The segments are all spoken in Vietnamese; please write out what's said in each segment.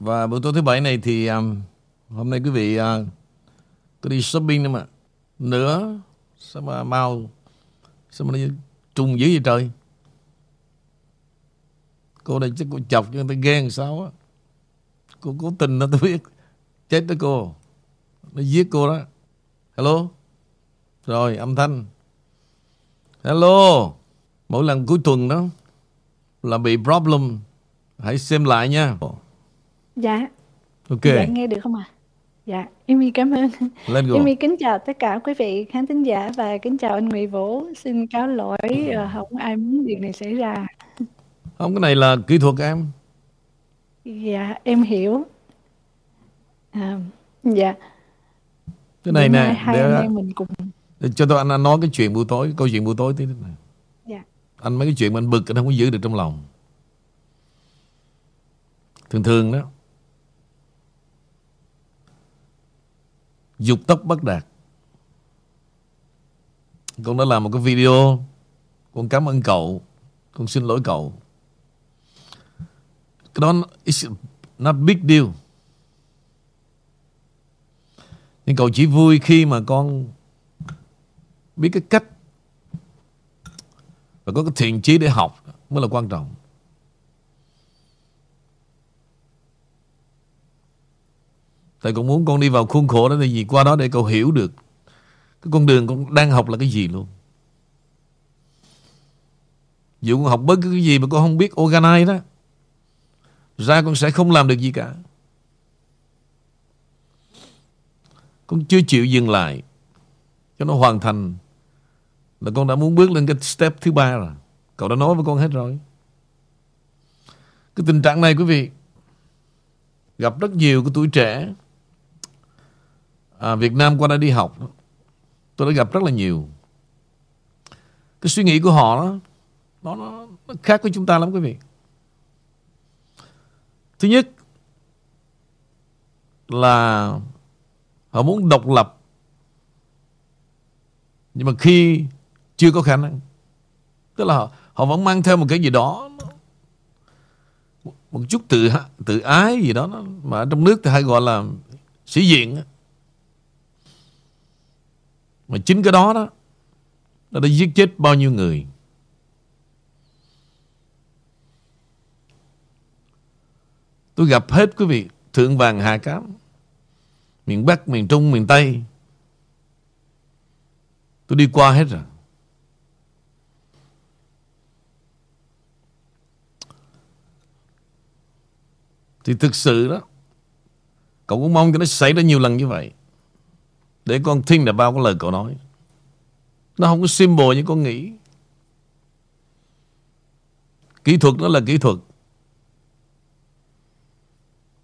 Và buổi tối thứ bảy này thì um, hôm nay quý vị à, uh, tôi đi shopping nữa mà. Nữa, sao mà mau, sao mà nó trùng dữ vậy trời. Cô này chắc cô chọc cho người ta ghen sao á. Cô cố tình nó tôi biết. Chết đó cô. Nó giết cô đó. Hello. Rồi, âm thanh. Hello. Mỗi lần cuối tuần đó là bị problem. Hãy xem lại nha. Dạ, Ok. dạ nghe được không ạ? Dạ, Amy cảm ơn. Let's go. Amy kính chào tất cả quý vị khán thính giả và kính chào anh Nguyễn Vũ. Xin cáo lỗi ờ, không ai muốn việc này xảy ra. Không, cái này là kỹ thuật em. Dạ, em hiểu. À, dạ, Cái này nè, hai để, mình cùng để cho tôi anh, anh nói cái chuyện buổi tối, câu chuyện buổi tối tí nữa này. dạ Anh mấy cái chuyện mà anh bực anh không có giữ được trong lòng. Thường thường đó. Dục tốc bất đạt. Con đã làm một cái video. Con cảm ơn cậu. Con xin lỗi cậu. Cái đó it's not big deal. Nhưng cậu chỉ vui khi mà con biết cái cách và có cái thiện chí để học mới là quan trọng. Thầy cũng muốn con đi vào khuôn khổ đó là gì? Qua đó để cậu hiểu được cái con đường con đang học là cái gì luôn. Dù con học bất cứ cái gì mà con không biết organize đó, ra con sẽ không làm được gì cả. Con chưa chịu dừng lại cho nó hoàn thành là con đã muốn bước lên cái step thứ ba rồi. Cậu đã nói với con hết rồi. Cái tình trạng này quý vị, gặp rất nhiều cái tuổi trẻ à, Việt Nam qua đây đi học tôi đã gặp rất là nhiều. Cái suy nghĩ của họ đó, nó, nó, nó khác với chúng ta lắm quý vị. Thứ nhất là họ muốn độc lập. Nhưng mà khi chưa có khả năng tức là họ, họ vẫn mang theo một cái gì đó một chút tự tự ái gì đó mà ở trong nước thì hay gọi là sĩ diện mà chính cái đó đó, nó đã giết chết bao nhiêu người. Tôi gặp hết quý vị, thượng vàng hạ cám, miền bắc, miền trung, miền tây. Tôi đi qua hết rồi. Thì thực sự đó, Cậu cũng mong cho nó xảy ra nhiều lần như vậy. Để con tin là bao cái lời cậu nói. Nó không có symbol như con nghĩ. Kỹ thuật nó là kỹ thuật.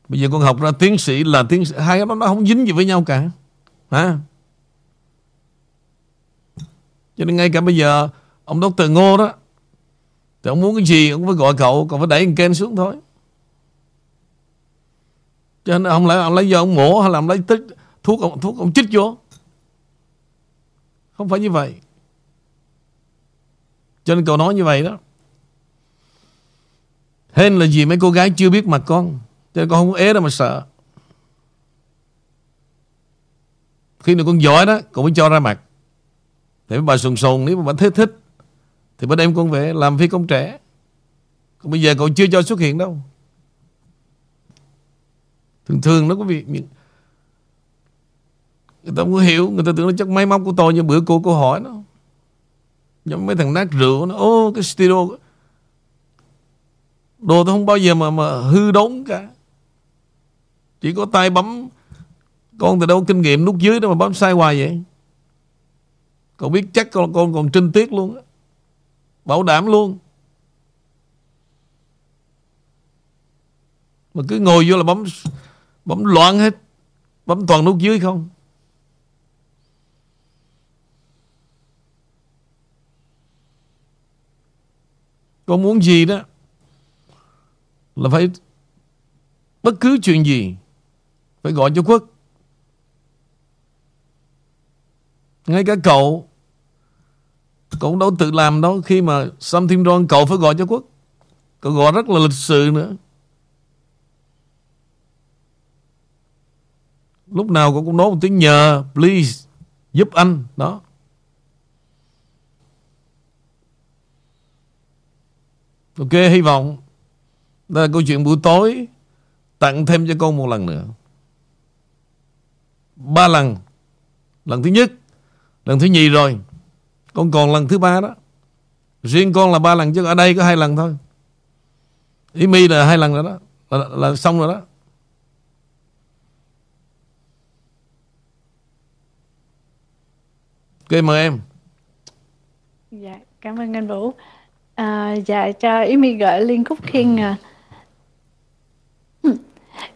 Bây giờ con học ra tiến sĩ là tiến sĩ. Hai cái đó nó không dính gì với nhau cả. Hả? Cho nên ngay cả bây giờ, Ông Dr. Ngô đó, Thì ông muốn cái gì Ông phải gọi cậu Cậu phải đẩy con Ken xuống thôi. Cho nên ông lấy ông lấy do ông mổ hay là ông lấy tích thuốc ông thuốc ông chích vô. Không phải như vậy. Cho nên cậu nói như vậy đó. Hên là gì mấy cô gái chưa biết mặt con. Cho nên con không ế đâu mà sợ. Khi nào con giỏi đó, cậu mới cho ra mặt. Để bà sùng sùng, nếu mà bà thích thích, thì bà đem con về làm phi công trẻ. Còn bây giờ cậu chưa cho xuất hiện đâu. Thường thường nó có việc những người ta không có hiểu, người ta tưởng nó chắc máy móc của tôi như bữa cô cô hỏi nó. Giống mấy thằng nát rượu nó, ô, cái studio đồ tôi không bao giờ mà mà hư đốn cả. Chỉ có tay bấm, con từ đâu kinh nghiệm nút dưới đó mà bấm sai hoài vậy. Cậu biết chắc con con còn trinh tiết luôn á. Bảo đảm luôn. Mà cứ ngồi vô là bấm bấm loạn hết. Bấm toàn nút dưới không. Con muốn gì đó là phải bất cứ chuyện gì phải gọi cho quốc. Ngay cả cậu cậu cũng đâu tự làm đâu. Khi mà something wrong, cậu phải gọi cho quốc. Cậu gọi rất là lịch sự nữa. Lúc nào cậu cũng nói một tiếng nhờ, Please, Giúp anh. Đó. Ok hy vọng Đó là câu chuyện buổi tối. Tặng thêm cho con một lần nữa. Ba lần. Lần thứ nhất Lần thứ nhì rồi. Con còn lần thứ ba đó. Riêng con là ba lần chứ ở đây có hai lần thôi. Ý mi là hai lần rồi đó. Là, là xong rồi đó. Ok mời em. Dạ cảm ơn anh Vũ à, Dạ cho ý gửi liên khúc khiên à.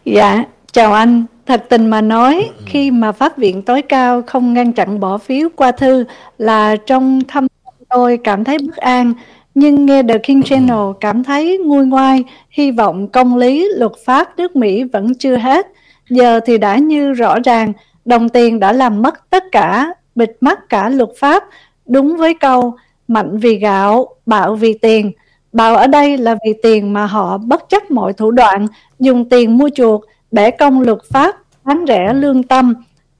Dạ chào anh Thật tình mà nói, khi mà Pháp viện tối cao không ngăn chặn bỏ phiếu qua thư là trong thâm tôi cảm thấy bất an, nhưng nghe The King Channel cảm thấy nguôi ngoai, hy vọng công lý luật pháp nước Mỹ vẫn chưa hết. Giờ thì đã như rõ ràng, đồng tiền đã làm mất tất cả, bịt mắt cả luật pháp, đúng với câu mạnh vì gạo, bạo vì tiền. Bạo ở đây là vì tiền mà họ bất chấp mọi thủ đoạn, dùng tiền mua chuộc, bẻ cong luật pháp, bán rẻ lương tâm.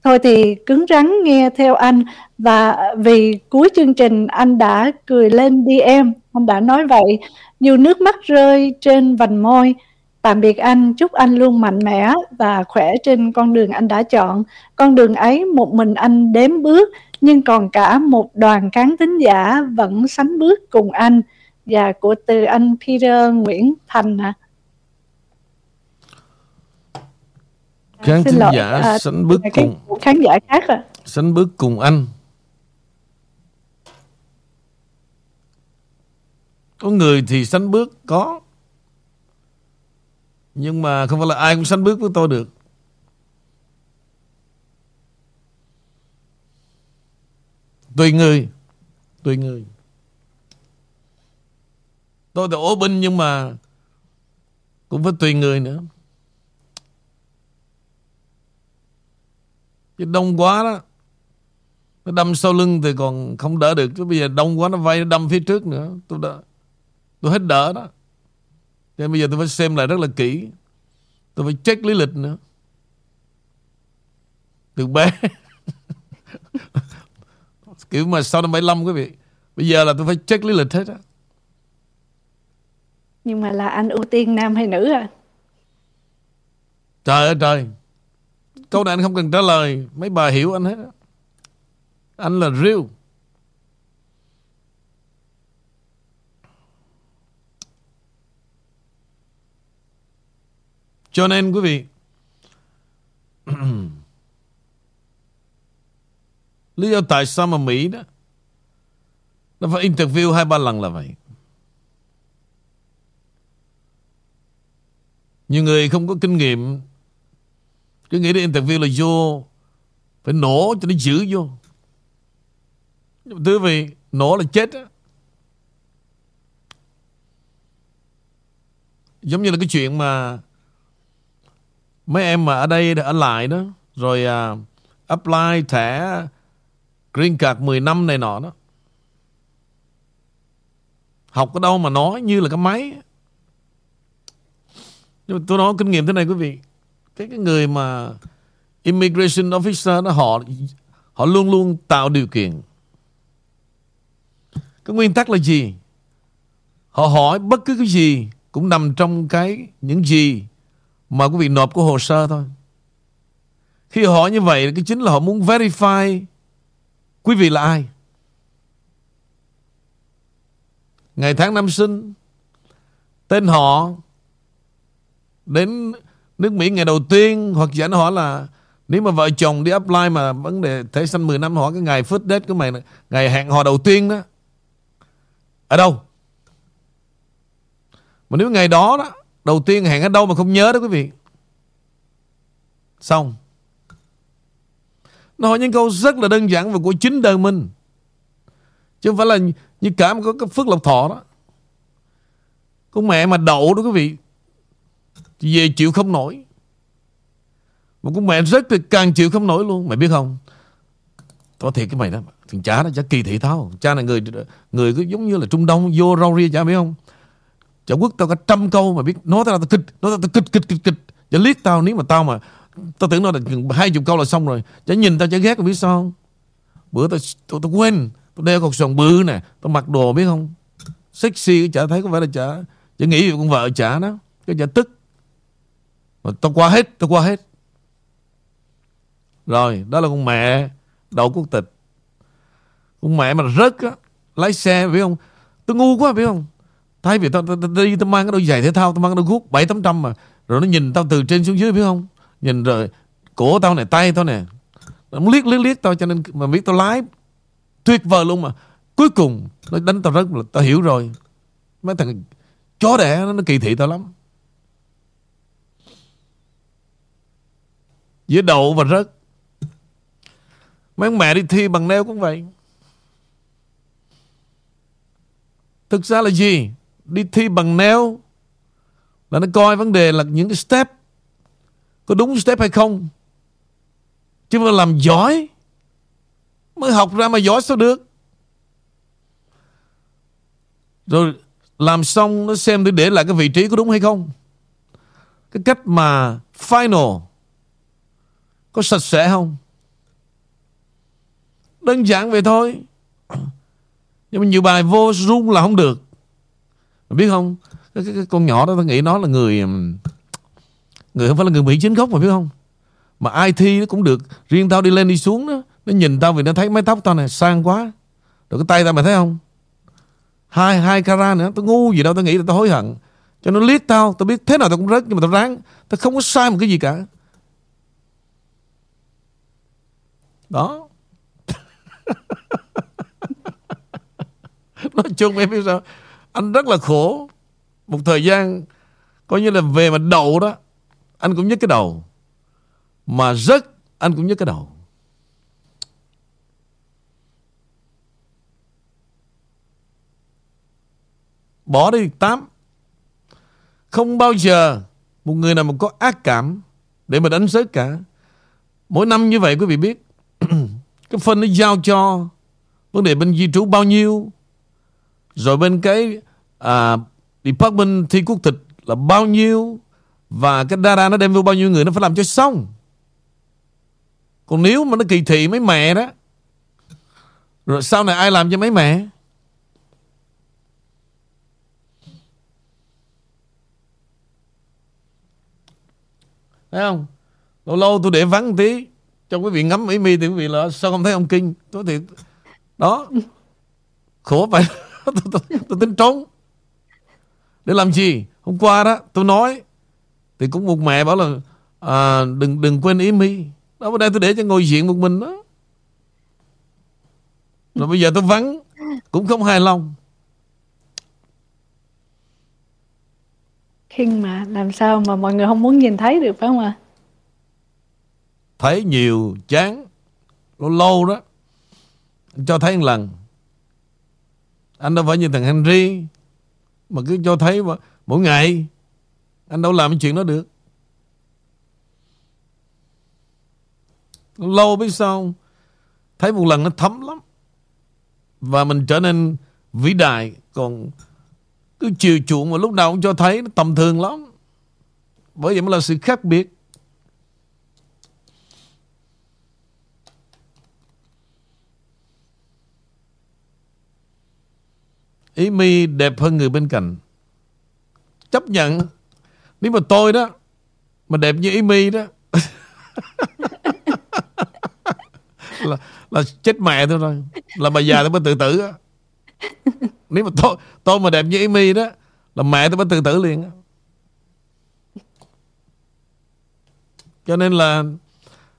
Thôi thì cứng rắn nghe theo anh và vì cuối chương trình anh đã cười lên đi em, anh đã nói vậy. Dù nước mắt rơi trên vành môi, tạm biệt anh, chúc anh luôn mạnh mẽ và khỏe trên con đường anh đã chọn. Con đường ấy một mình anh đếm bước, nhưng còn cả một đoàn khán thính giả vẫn sánh bước cùng anh. Và của từ anh Peter Nguyễn Thành hả? À. khán thính giả à, sánh bước cùng khán giả khác à sánh bước cùng anh có người thì sánh bước có nhưng mà không phải là ai cũng sánh bước với tôi được tùy người. Tùy người. Tôi thì ố binh nhưng mà cũng phải tùy người nữa. Chứ đông quá đó Nó đâm sau lưng thì còn không đỡ được. Chứ bây giờ đông quá nó vay nó đâm phía trước nữa. Tôi đã, Tôi hết đỡ đó. Cho nên bây giờ tôi phải xem lại rất là kỹ. Tôi phải check lý lịch nữa. Từ bé. Kiểu mà sau năm 75 quý vị Bây giờ là tôi phải check lý lịch hết á. Nhưng mà là anh ưu tiên nam hay nữ à Trời ơi trời. Câu này anh không cần trả lời. Mấy bà hiểu anh hết Anh là real. Cho nên quý vị Lý do tại sao mà Mỹ đó Nó phải interview hai ba lần là vậy. Nhiều người không có kinh nghiệm cứ nghĩ đến interview là vô Phải nổ cho nó giữ vô. Nhưng mà thưa vị Nổ là chết á. Giống như là cái chuyện mà Mấy em mà ở đây ở lại đó Rồi uh, apply thẻ Green card 10 năm này nọ đó. Học ở đâu mà nói như là cái máy. Nhưng mà tôi nói kinh nghiệm thế này quý vị. Cái cái người mà immigration officer đó, họ họ luôn luôn tạo điều kiện. Cái nguyên tắc là gì? Họ hỏi bất cứ cái gì cũng nằm trong cái những gì mà quý vị nộp của hồ sơ thôi. Khi họ hỏi như vậy cái chính là họ muốn verify quý vị là ai? Ngày tháng năm sinh, tên họ đến nước Mỹ ngày đầu tiên, hoặc giả nó hỏi là nếu mà vợ chồng đi apply mà vấn đề thể sanh 10 năm hỏi cái ngày first date của mày, ngày hẹn hò đầu tiên đó, ở đâu? Mà nếu ngày đó đó, đầu tiên hẹn ở đâu mà không nhớ đó quý vị. Xong nó hỏi những câu rất là đơn giản và của chính đời mình. Chứ không phải là như cả một cái phước lộc thọ đó. Con mẹ mà đậu đó quý vị, thì về chịu không nổi. Một con mẹ rất thì càng chịu không nổi luôn. Mày biết không? Có thiệt cái mày đó. Thằng cha đó chả kỳ thị thao Cha là người người cứ giống như là Trung Đông, Vô rau ria chả biết không? Chả quốc tao cả trăm câu mà biết. Nói tao tao kịch, Nói tao tao kịch kịch kịch kịch. Chả liếc tao, nếu mà tao mà Tao tưởng nó là hai chục câu là xong rồi. Chả nhìn tao chả ghét biết sao không? Bữa tao, tao, tao quên. Tao đeo cọc sòn bự nè. Tao mặc đồ biết không? Sexy chả thấy có phải là chả Chả nghĩ con vợ chả đó. Cái chả tức. Mà Tao qua hết Tao qua hết. Rồi đó là con mẹ. Đậu quốc tịch. Con mẹ mà rớt á Lái xe biết không? Tôi ngu quá biết không? Thay vì tao, tao, tao đi tao mang cái đôi giày thể thao Tao mang cái đôi guốc bảy tám trăm mà. Rồi nó nhìn tao từ trên xuống dưới biết không? Nhìn rồi cổ tao này tay tao nè Nó liếc liếc liếc tao cho nên mà biết tao lái. Tuyệt vời luôn mà. Cuối cùng nó đánh tao rất là tao hiểu rồi. Mấy thằng chó đẻ nó, nó kỳ thị tao lắm. Giữa đậu và rớt. Mấy ông mẹ đi thi bằng neo cũng vậy. Thực ra là gì? Đi thi bằng neo Là nó coi vấn đề là những cái step có đúng step hay không? Chứ mà làm giỏi Mới học ra mà giỏi sao được? Rồi làm xong nó xem để để lại cái vị trí có đúng hay không. Cái cách mà final Có sạch sẽ không? Đơn giản vậy thôi. Nhưng mà nhiều bài vô rung là không được. Biết không? Cái, cái, cái con nhỏ đó tôi nghĩ nó là người um, Người không phải là người Mỹ chính gốc mà biết không? Mà ai thi nó cũng được. Riêng tao đi lên đi xuống đó, Nó nhìn tao vì nó thấy mái tóc tao này sang quá. Rồi cái tay tao mày thấy không? Hai hai cara nữa, Tao ngu gì đâu, tao nghĩ là tao hối hận. Cho nó liếc tao Tao biết thế nào tao cũng rớt, Nhưng mà tao ráng. Tao không có sai một cái gì cả. Đó. Nói chung em biết sao? Anh rất là khổ. Một thời gian, Coi như là về mà đậu đó anh cũng nhức cái đầu. Mà rất Anh cũng nhức cái đầu. Bỏ đi tám. Không bao giờ Một người nào mà có ác cảm Để mà đánh rớt cả. Mỗi năm như vậy quý vị biết Cái phân nó giao cho Vấn đề bên di trú bao nhiêu. Rồi bên cái à, Department thi quốc tịch Là bao nhiêu. Và cái data nó đem vô bao nhiêu người Nó phải làm cho xong Còn nếu mà nó kỳ thị mấy mẹ đó Rồi sau này ai làm cho mấy mẹ Thấy không? Lâu lâu tôi để vắng tí cho quý vị ngắm Mỹ Mi thì quý vị là sao không thấy ông Kinh? Tôi thì đó khổ vậy tôi, tôi, tôi, tôi tính trốn để làm gì? Hôm qua đó tôi nói thì cũng một mẹ bảo là à, đừng đừng quên ý mi. Đó ở đây tôi để cho ngồi diện một mình đó. Rồi bây giờ tôi vắng cũng không hài lòng. Kinh mà làm sao mà mọi người không muốn nhìn thấy được phải không ạ? Thấy nhiều chán Lâu lâu đó. Cho thấy một lần. Anh đâu phải như thằng Henry Mà cứ cho thấy mà, mỗi ngày anh đâu làm cái chuyện đó được. Lâu biết sao Thấy một lần nó thấm lắm. Và mình trở nên vĩ đại. Còn cứ chiều chuộng mà lúc nào cũng cho thấy nó tầm thường lắm. Bởi vậy mới là sự khác biệt. Ý mi đẹp hơn người bên cạnh. Chấp nhận nếu mà tôi đó mà đẹp như mi đó là, là chết mẹ tôi rồi. Là bà già tôi mới tự tử á. Nếu mà tôi tôi mà đẹp như Amy đó là mẹ tôi mới tự tử liền cho nên là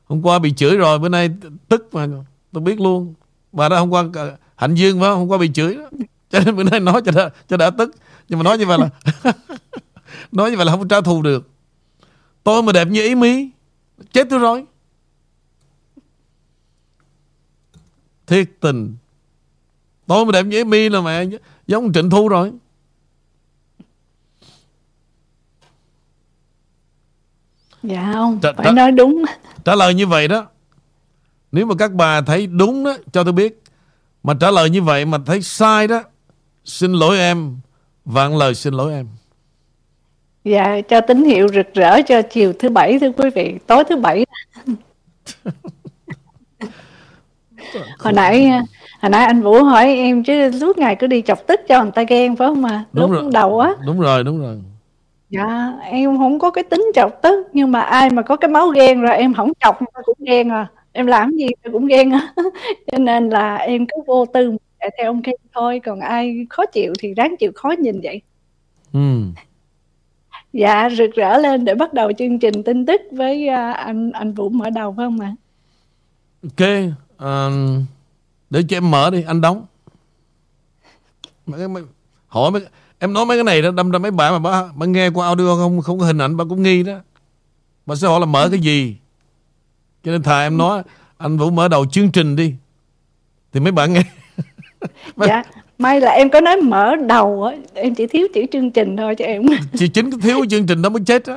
hôm qua bị chửi rồi bữa nay tức mà tôi biết luôn. Bà đó hôm qua hạnh dương phải không? Hôm qua bị chửi đó. Cho nên bữa nay nói cho đã, cho đã tức. Nhưng mà nói như vậy là nói như vậy là không trả thù được. Tôi mà đẹp như ý mỹ chết tôi rồi. Thiệt tình. Tôi mà đẹp như mi là mẹ Giống Trịnh Thu rồi. Dạ không trả, Phải trả, nói đúng. Trả lời như vậy đó. Nếu mà các bà thấy đúng đó Cho tôi biết. Mà trả lời như vậy mà thấy sai đó Xin lỗi em Vạn lời xin lỗi em Dạ, cho tín hiệu rực rỡ cho chiều thứ Bảy thưa quý vị, tối thứ Bảy. hồi nãy hồi nãy anh Vũ hỏi em chứ suốt ngày cứ đi chọc tức cho người ta ghen phải không mà Đúng lúc rồi. đầu á Đúng rồi, đúng rồi. dạ em không có cái tính chọc tức nhưng mà ai mà có cái máu ghen rồi em không chọc người ta cũng ghen à em làm gì cũng ghen à cho nên là em cứ vô tư theo ông ghen thôi còn ai khó chịu thì ráng chịu khó nhìn vậy Ừ. dạ rực rỡ lên để bắt đầu chương trình tin tức với à, anh anh Vũ mở đầu phải không ạ Ok. à, để cho em mở đi, anh đóng. Mấy, mấy, hỏi mấy, em nói mấy cái này đó đâm ra mấy bạn mà bà, bà nghe qua audio không không có hình ảnh bà cũng nghi đó. Bà sẽ hỏi là mở cái gì. Cho nên thà em nói anh Vũ mở đầu chương trình đi. Thì mấy bạn nghe. Mấy- dạ may là em có nói mở đầu á em chỉ thiếu chữ chương trình thôi cho em Chỉ chính thiếu chương trình đó mới chết á.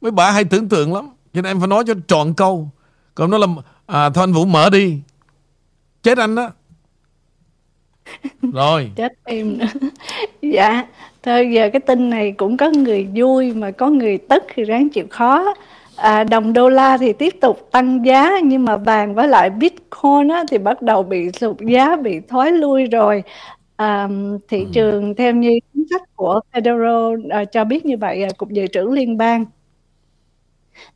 Mấy bà hay tưởng tượng lắm. Cho nên em phải nói cho trọn câu. Còn nó là à, thôi anh Vũ mở đi. Chết anh đó. Rồi. chết em nữa dạ thôi giờ cái tin này cũng có người vui mà có người tức thì ráng chịu khó à, đồng đô la thì tiếp tục tăng giá nhưng mà vàng với lại bitcoin á, thì bắt đầu bị sụt giá bị thoái lui rồi. À, thị trường theo như chính sách của Federal à, cho biết như vậy à, cục dự trữ liên bang.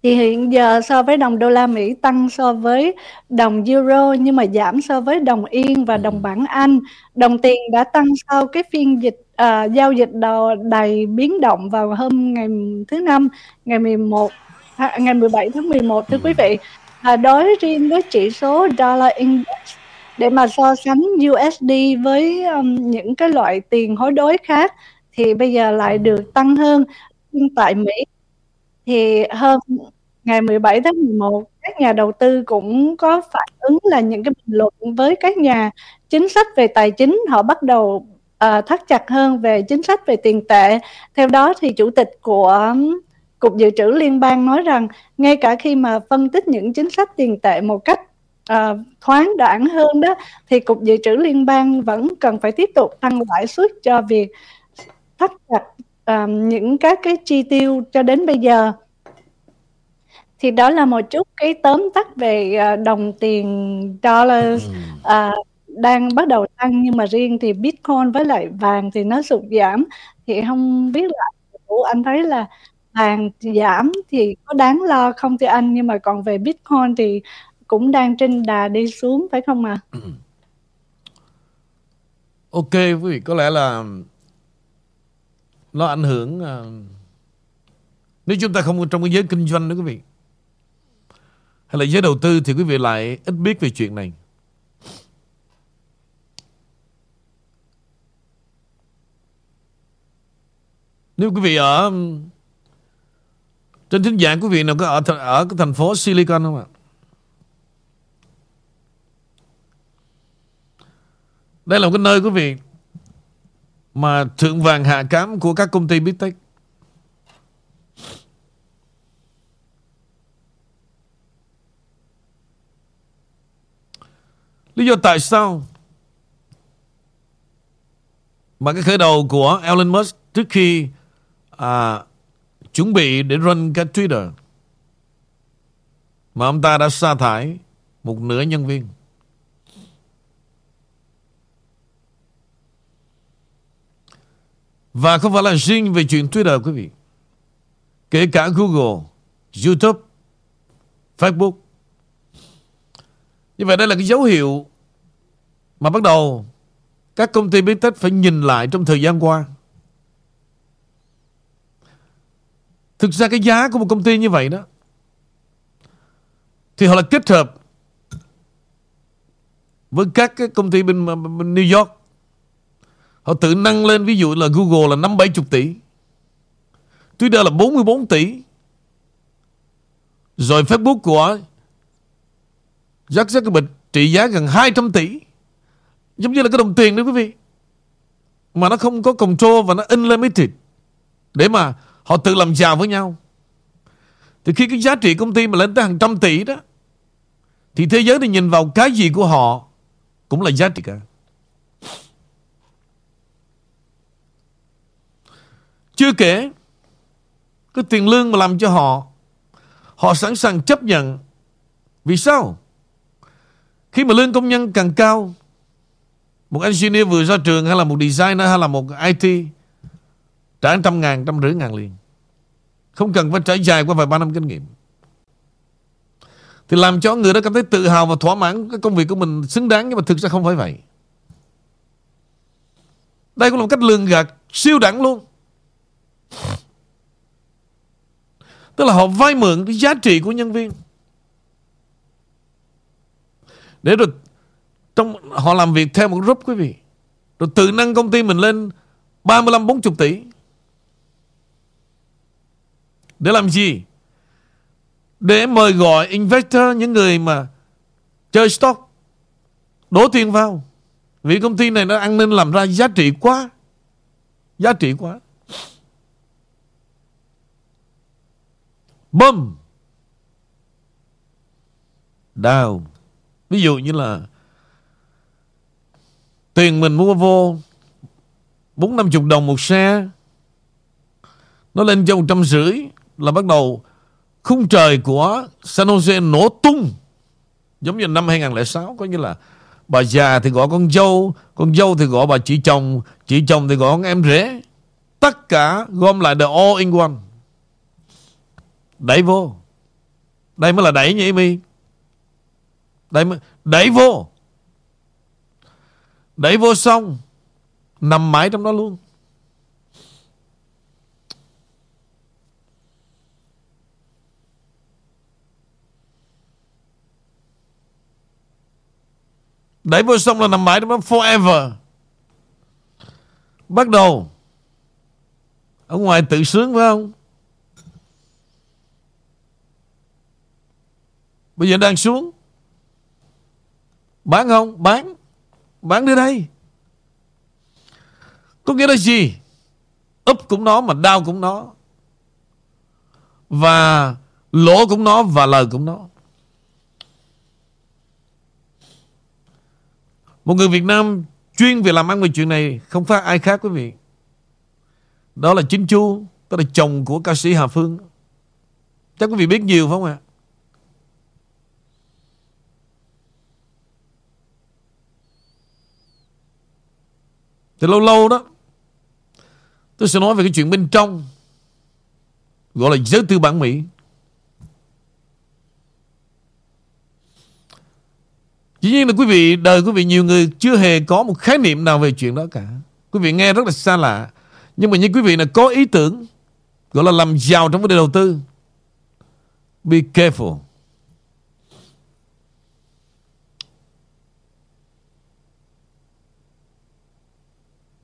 Thì hiện giờ so với đồng đô la Mỹ tăng so với đồng euro nhưng mà giảm so với đồng yên và đồng bảng Anh. Đồng tiền đã tăng sau cái phiên dịch à, giao dịch đầu đầy biến động vào hôm ngày thứ năm ngày 11 à, ngày 17 tháng 11 thưa quý vị. À, đối riêng với chỉ số dollar index để mà so sánh USD với um, những cái loại tiền hối đối khác thì bây giờ lại được tăng hơn. Tại Mỹ thì hôm ngày 17 tháng 11 các nhà đầu tư cũng có phản ứng là những cái bình luận với các nhà chính sách về tài chính họ bắt đầu à, thắt chặt hơn về chính sách về tiền tệ. Theo đó thì chủ tịch của cục dự trữ liên bang nói rằng ngay cả khi mà phân tích những chính sách tiền tệ một cách à, thoáng đãng hơn đó thì cục dự trữ liên bang vẫn cần phải tiếp tục tăng lãi suất cho việc thắt chặt à, những các cái chi tiêu cho đến bây giờ. Thì đó là một chút cái tóm tắt về à, đồng tiền dollar à, đang bắt đầu tăng. Nhưng mà riêng thì bitcoin với lại vàng thì nó sụt giảm. Thì không biết là anh thấy là vàng giảm thì có đáng lo không thưa anh nhưng mà còn về bitcoin thì cũng đang trên đà đi xuống, phải không ạ? À? Ok, quý vị, có lẽ là nó ảnh hưởng ờ, nếu chúng ta không trong cái giới kinh doanh đó quý vị, hay là giới đầu tư thì quý vị lại ít biết về chuyện này. Nếu quý vị ở trên thính giảng quý vị nào có ở ở cái thành phố Silicon không ạ? Đây là một cái nơi quý vị mà thượng vàng hạ cám của các công ty Big Tech. Lý do tại sao mà cái khởi đầu của Elon Musk trước khi à, chuẩn bị để run cái Twitter mà ông ta đã sa thải một nửa nhân viên. Và không phải là riêng về chuyện Twitter quý vị. Kể cả Google, YouTube, Facebook. Như vậy đây là cái dấu hiệu mà bắt đầu các công ty Big Tech phải nhìn lại trong thời gian qua. Thực ra cái giá của một công ty như vậy đó thì họ là kết hợp với các cái công ty bên, bên New York. Họ tự nâng lên ví dụ là Google là 5-70 tỷ Twitter là 44 tỷ. Rồi Facebook của Jack Zuckerberg trị giá gần 200 tỷ. Giống như là cái đồng tiền đó quý vị. Mà nó không có control và nó unlimited. Để mà họ tự làm giàu với nhau. Thì khi cái giá trị công ty mà lên tới hàng trăm tỷ đó, Thì thế giới thì nhìn vào cái gì của họ Cũng là giá trị cả. Chưa kể, Cái tiền lương mà làm cho họ Họ sẵn sàng chấp nhận. Vì sao? Khi mà lương công nhân càng cao, Một engineer vừa ra trường Hay là một designer hay là một IT Trả trăm ngàn, trăm rưỡi ngàn liền. Không cần phải trải dài qua vài ba năm kinh nghiệm. Thì làm cho người đó cảm thấy tự hào và thỏa mãn Cái công việc của mình xứng đáng Nhưng mà thực ra không phải vậy. Đây cũng là một cách lường gạt siêu đẳng luôn. Tức là họ vay mượn cái giá trị của nhân viên. Để rồi trong Họ làm việc theo một group quý vị. Rồi tự nâng công ty mình lên 35-40 tỷ. Để làm gì? Để mời gọi investor, Những người mà Chơi stock, Đổ tiền vào. Vì công ty này nó ăn nên làm ra giá trị quá. Giá trị quá. Bum Down. Ví dụ như là Tiền mình mua vô bốn năm chục đồng một xe, Nó lên cho một trăm rưỡi. Là bắt đầu Khung trời của San Jose nổ tung, Giống như năm 2006 Có như là Bà già thì gọi con dâu Con dâu thì gọi bà chị chồng Chị chồng thì gọi con em rể. Tất cả gom lại the all in one. Đẩy vô. Đây mới là đẩy nhỉ mi Đây mới Đẩy vô. Đẩy vô xong, Nằm mãi trong đó luôn. Đẩy vô xong là nằm mãi trong đó forever. Bắt đầu. Ở ngoài tự sướng, phải không? Bây giờ đang xuống. Bán không? Bán. Bán đi đây. Có nghĩa là gì? Úp cũng nó, mà đau cũng nó. Và lỗ cũng nó, và lời cũng nó. Một người Việt Nam chuyên về làm ăn về chuyện này Không phải ai khác quý vị. Đó là Chính Chu Đó là chồng của ca sĩ Hà Phương. Chắc quý vị biết nhiều phải không ạ? Thì lâu lâu đó, Tôi sẽ nói về cái chuyện bên trong, Gọi là giới tư bản Mỹ. Dĩ nhiên là quý vị, Đời quý vị nhiều người chưa hề có một khái niệm nào về chuyện đó cả. Quý vị nghe rất là xa lạ. Nhưng mà như quý vị là có ý tưởng, Gọi là làm giàu trong vấn đề đầu tư, Be careful.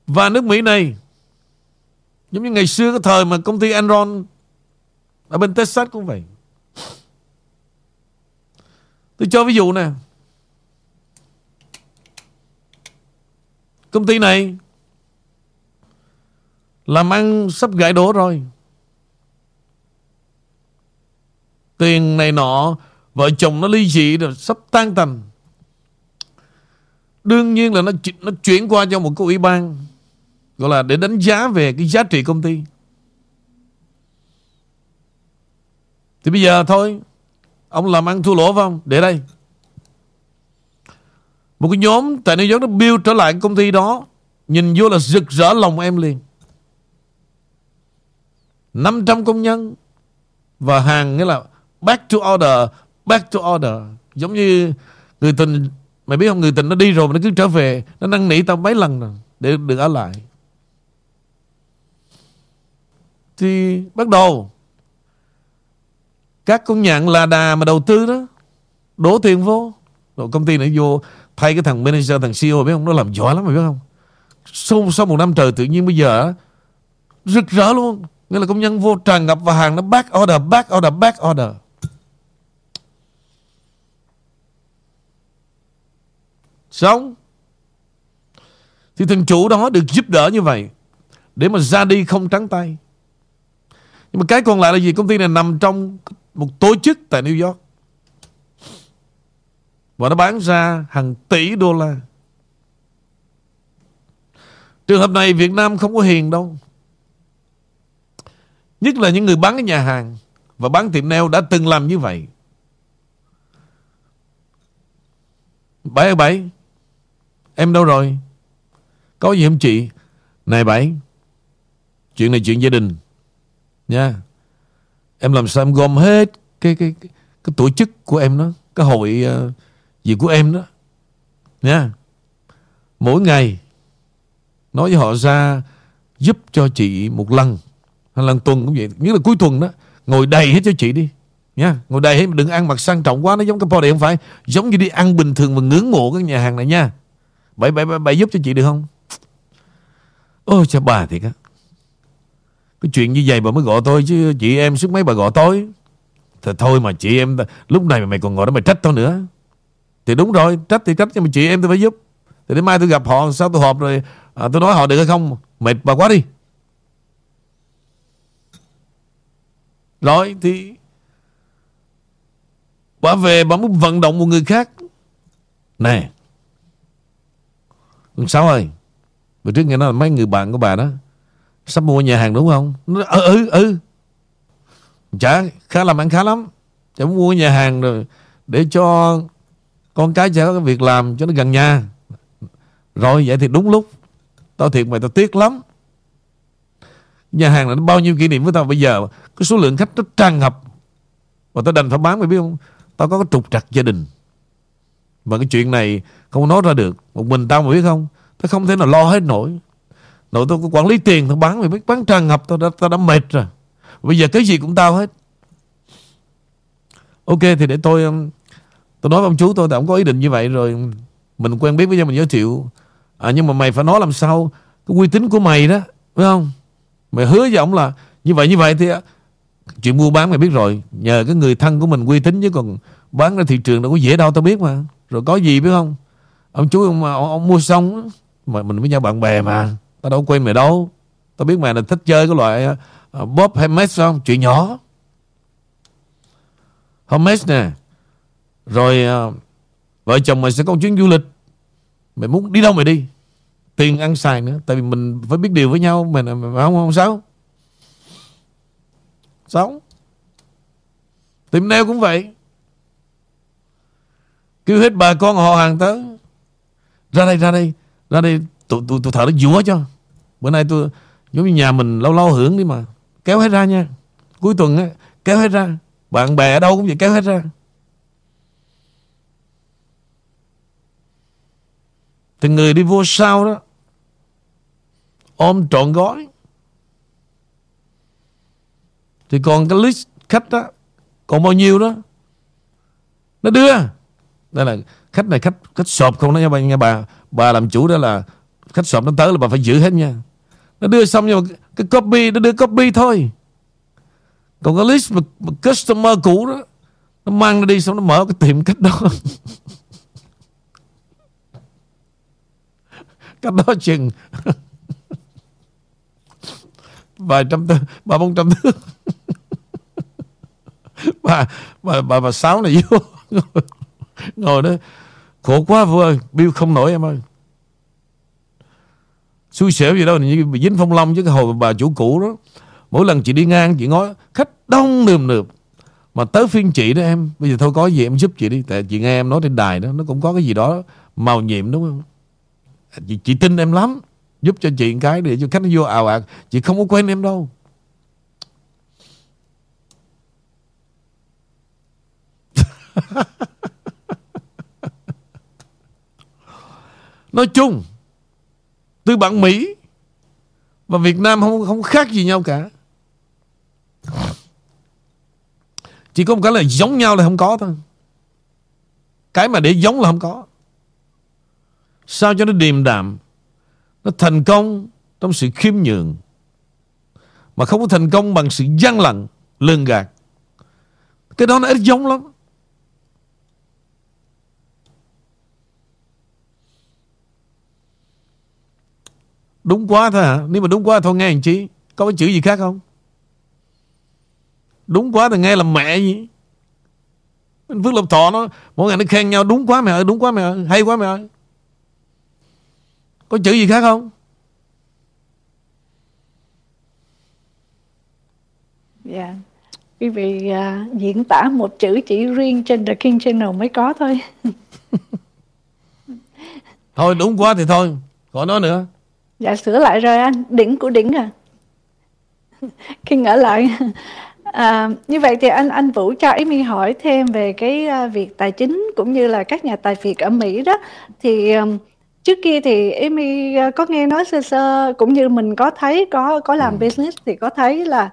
Và nước Mỹ này, Giống như ngày xưa cái thời mà công ty Enron Ở bên Texas cũng vậy. Tôi cho ví dụ nè. Công ty này Làm ăn sắp gãy đổ rồi. Tiền này nọ Vợ chồng nó ly dị rồi Sắp tan tành. Đương nhiên là nó, nó chuyển qua cho một cái ủy ban Gọi là để đánh giá về cái giá trị công ty. Thì bây giờ thôi Ông làm ăn thua lỗ phải không? Để đây. Một cái nhóm tại New York nó build trở lại công ty đó, Nhìn vô là rực rỡ lòng em liền. 500 công nhân Và hàng nghĩa là Back to order, Back to order. Giống như người tình, Mày biết không, người tình nó đi rồi mà nó cứ trở về, Nó năn nỉ tao mấy lần rồi Để được ở lại. Thì bắt đầu, Các con nhạn là đà mà đầu tư đó, Đổ tiền vô, Rồi công ty này vô. Thay cái thằng manager thằng CEO biết không? Nó làm giỏi lắm mày biết không? Sau, sau một năm trời tự nhiên bây giờ Rực rỡ luôn. Nghĩa là công nhân vô tràn ngập và hàng nó back order Back order back order. Xong. Thì thằng chủ đó được giúp đỡ như vậy Để mà ra đi không trắng tay. Nhưng mà cái còn lại là gì? Công ty này nằm trong một tổ chức tại New York. Và nó bán ra hàng tỷ đô la. Trường hợp này Việt Nam không có hiền đâu. Nhất là những người bán cái nhà hàng Và bán tiệm nail đã từng làm như vậy. Bảy ơi bảy. Em đâu rồi? Có gì không chị? Này bảy. Chuyện này chuyện gia đình. Nha. Em làm sao em gom hết Cái cái cái, cái tổ chức của em đó? Cái hội uh, gì của em đó. Nha. Mỗi ngày Nói với họ ra Giúp cho chị một lần Hay lần tuần cũng vậy. Nhất là cuối tuần đó Ngồi đầy hết cho chị đi. Nha Ngồi đầy hết đừng ăn mặc sang trọng quá Nó giống cái body không phải. Giống như đi ăn bình thường mà ngưỡng mộ cái nhà hàng này nha. Bảy bảy bảy, bảy giúp cho chị được không? Ôi cha bà thiệt á. Cái chuyện như vậy bà mới gọi tôi Chứ chị em suốt mấy bà gọi tôi. Thì thôi mà chị em Lúc này mà mày còn ngồi đó mày trách tôi nữa. Thì đúng rồi Trách thì trách nhưng mà chị em tôi phải giúp. Thì đến mai tôi gặp họ Sao tôi họp rồi à, Tôi nói họ được hay không? Mệt bà quá đi. Rồi thì Bà về bà muốn vận động một người khác. Nè sao Sáu ơi Bữa trước nghe nói là mấy người bạn của bà đó Sắp mua nhà hàng đúng không? Nó, Ừ ừ ừ. Chả khá làm ăn khá lắm. Chả muốn mua nhà hàng rồi Để cho con cái sẽ có cái việc làm Cho nó gần nhà. Rồi vậy thì đúng lúc. Tao thiệt mày tao tiếc lắm. Nhà hàng là nó bao nhiêu kỷ niệm với tao. Bây giờ Cái số lượng khách nó tràn ngập. Và tao đành phải bán mày biết không? Tao có cái trục trặc gia đình. Mà cái chuyện này không nói ra được. Một mình tao mà biết không? Tao không thể nào lo hết nổi. Nội tao có quản lý tiền Tao bán mày biết bán tràn ngập Tao đã, tao đã mệt rồi. Bây giờ cái gì cũng tao hết. Ok thì để tôi um, Tôi nói với ông chú tôi Tại ông có ý định như vậy rồi Mình quen biết với nhau mình giới thiệu. À, Nhưng mà mày phải nói làm sao? Cái uy tín của mày đó Phải không? Mày hứa với ông là Như vậy như vậy thì Chuyện mua bán mày biết rồi. Nhờ cái người thân của mình uy tín Chứ còn bán ra thị trường đâu có dễ đâu tao biết mà. Rồi có gì biết không? Ông chú ông, ông, ông mua xong Mà mình với nhau bạn bè mà. Tao đâu quen mày đâu. Tao biết mày là thích chơi cái loại uh, hay mess không? Chuyện nhỏ. Hermes nè. Rồi à, Vợ chồng mày sẽ có chuyến du lịch. Mày muốn đi đâu mày đi? Tiền ăn xài nữa Tại vì mình phải biết điều với nhau Mày, không không sao. Sống tìm neo cũng vậy. Kêu hết bà con họ hàng tới. Ra đây ra đây Ra đây tụi tụi tụi thợ nó dúa cho. Bữa nay tôi Giống như nhà mình lâu lâu hưởng đi mà. Kéo hết ra nha. Cuối tuần á Kéo hết ra. Bạn bè ở đâu cũng vậy kéo hết ra. Thì người đi vô sau đó Ôm trọn gói. Thì còn cái list khách đó Còn bao nhiêu đó Nó đưa. Đây là khách này khách khách sộp không đó nha bà, nha bà Bà làm chủ đó là Khách sộp nó tới là bà phải giữ hết nha. Nó đưa xong nhưng mà cái copy Nó đưa copy thôi. Còn cái list mà, mà customer cũ đó Nó mang nó đi xong nó mở cái tiệm cách đó. Cách đó chừng. Vài trăm thước Ba bốn trăm thước bà, bà, bà, bà Sáu này vô. Ngồi đó Khổ quá vua ơi Bill không nổi em ơi. Xui xẻo gì đâu như bị dính phong long chứ cái hồi bà chủ cũ đó. Mỗi lần chị đi ngang chị nói Khách đông nườm nượp. Mà tới phiên chị đó em Bây giờ thôi có gì em giúp chị đi Tại chị nghe em nói trên đài đó Nó cũng có cái gì đó màu nhiệm đúng không? Chị, chị tin em lắm. Giúp cho chị một cái để cho khách nó vô ào ạt. Chị không có quen em đâu. Nói chung Từ bạn Mỹ Và Việt Nam không không khác gì nhau cả. Chỉ có một cái là giống nhau là không có thôi. Cái mà để giống là không có. Sao cho nó điềm đạm? Nó thành công Trong sự khiêm nhường. Mà không có thành công bằng sự gian lận, Lường gạt. Cái đó nó ít giống lắm. Đúng quá thôi hả? Nếu mà đúng quá thôi, nghe làm chi? Có cái chữ gì khác không? Đúng quá thì nghe là mẹ gì? Phước Lộc Thọ nó, Mỗi ngày nó khen nhau, đúng quá mẹ ơi, Đúng quá mẹ ơi, Hay quá mẹ ơi. Có chữ gì khác không Dạ. Quý vị uh, diễn tả một chữ chỉ riêng trên The King Channel mới có thôi. thôi đúng quá thì thôi, khỏi nói nữa. Dạ sửa lại rồi anh, đỉnh của đỉnh à. King ở lại. À, như vậy thì anh anh Vũ cho Amy hỏi thêm về cái uh, việc tài chính cũng như là các nhà tài phiệt ở Mỹ đó thì um, trước kia thì Amy uh, có nghe nói sơ sơ cũng như mình có thấy có có làm ừ. business thì có thấy là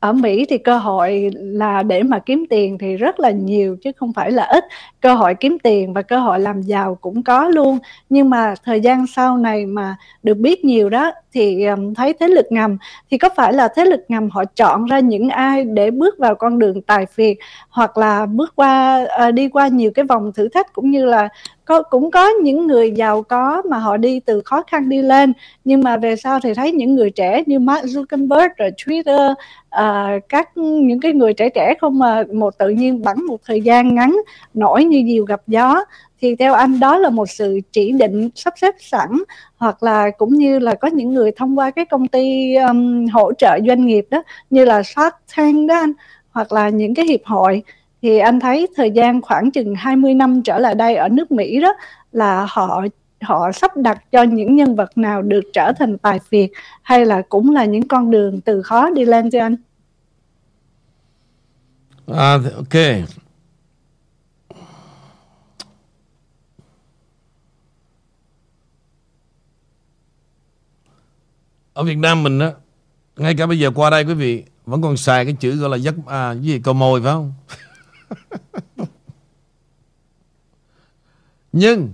ở Mỹ thì cơ hội là để mà kiếm tiền thì rất là nhiều chứ không phải là ít cơ hội kiếm tiền và cơ hội làm giàu cũng có luôn nhưng mà thời gian sau này mà được biết nhiều đó thì um, thấy thế lực ngầm thì có phải là thế lực ngầm họ chọn ra những ai để bước vào con đường tài phiệt hoặc là bước qua uh, đi qua nhiều cái vòng thử thách cũng như là có cũng có những người giàu có mà họ đi từ khó khăn đi lên nhưng mà về sau thì thấy những người trẻ như Mark Zuckerberg rồi Twitter uh, các những cái người trẻ trẻ không mà một tự nhiên bắn một thời gian ngắn nổi như diều gặp gió thì theo anh đó là một sự chỉ định sắp xếp sẵn hoặc là cũng như là có những người thông qua cái công ty um, hỗ trợ doanh nghiệp đó như là Shark Tank đó anh hoặc là những cái hiệp hội thì anh thấy thời gian khoảng chừng 20 năm trở lại đây ở nước Mỹ đó là họ họ sắp đặt cho những nhân vật nào được trở thành tài phiệt hay là cũng là những con đường từ khó đi lên cho anh? À, ok. Ở Việt Nam mình á, ngay cả bây giờ qua đây quý vị vẫn còn xài cái chữ gọi là giấc à cái gì cầu mồi phải không? Nhưng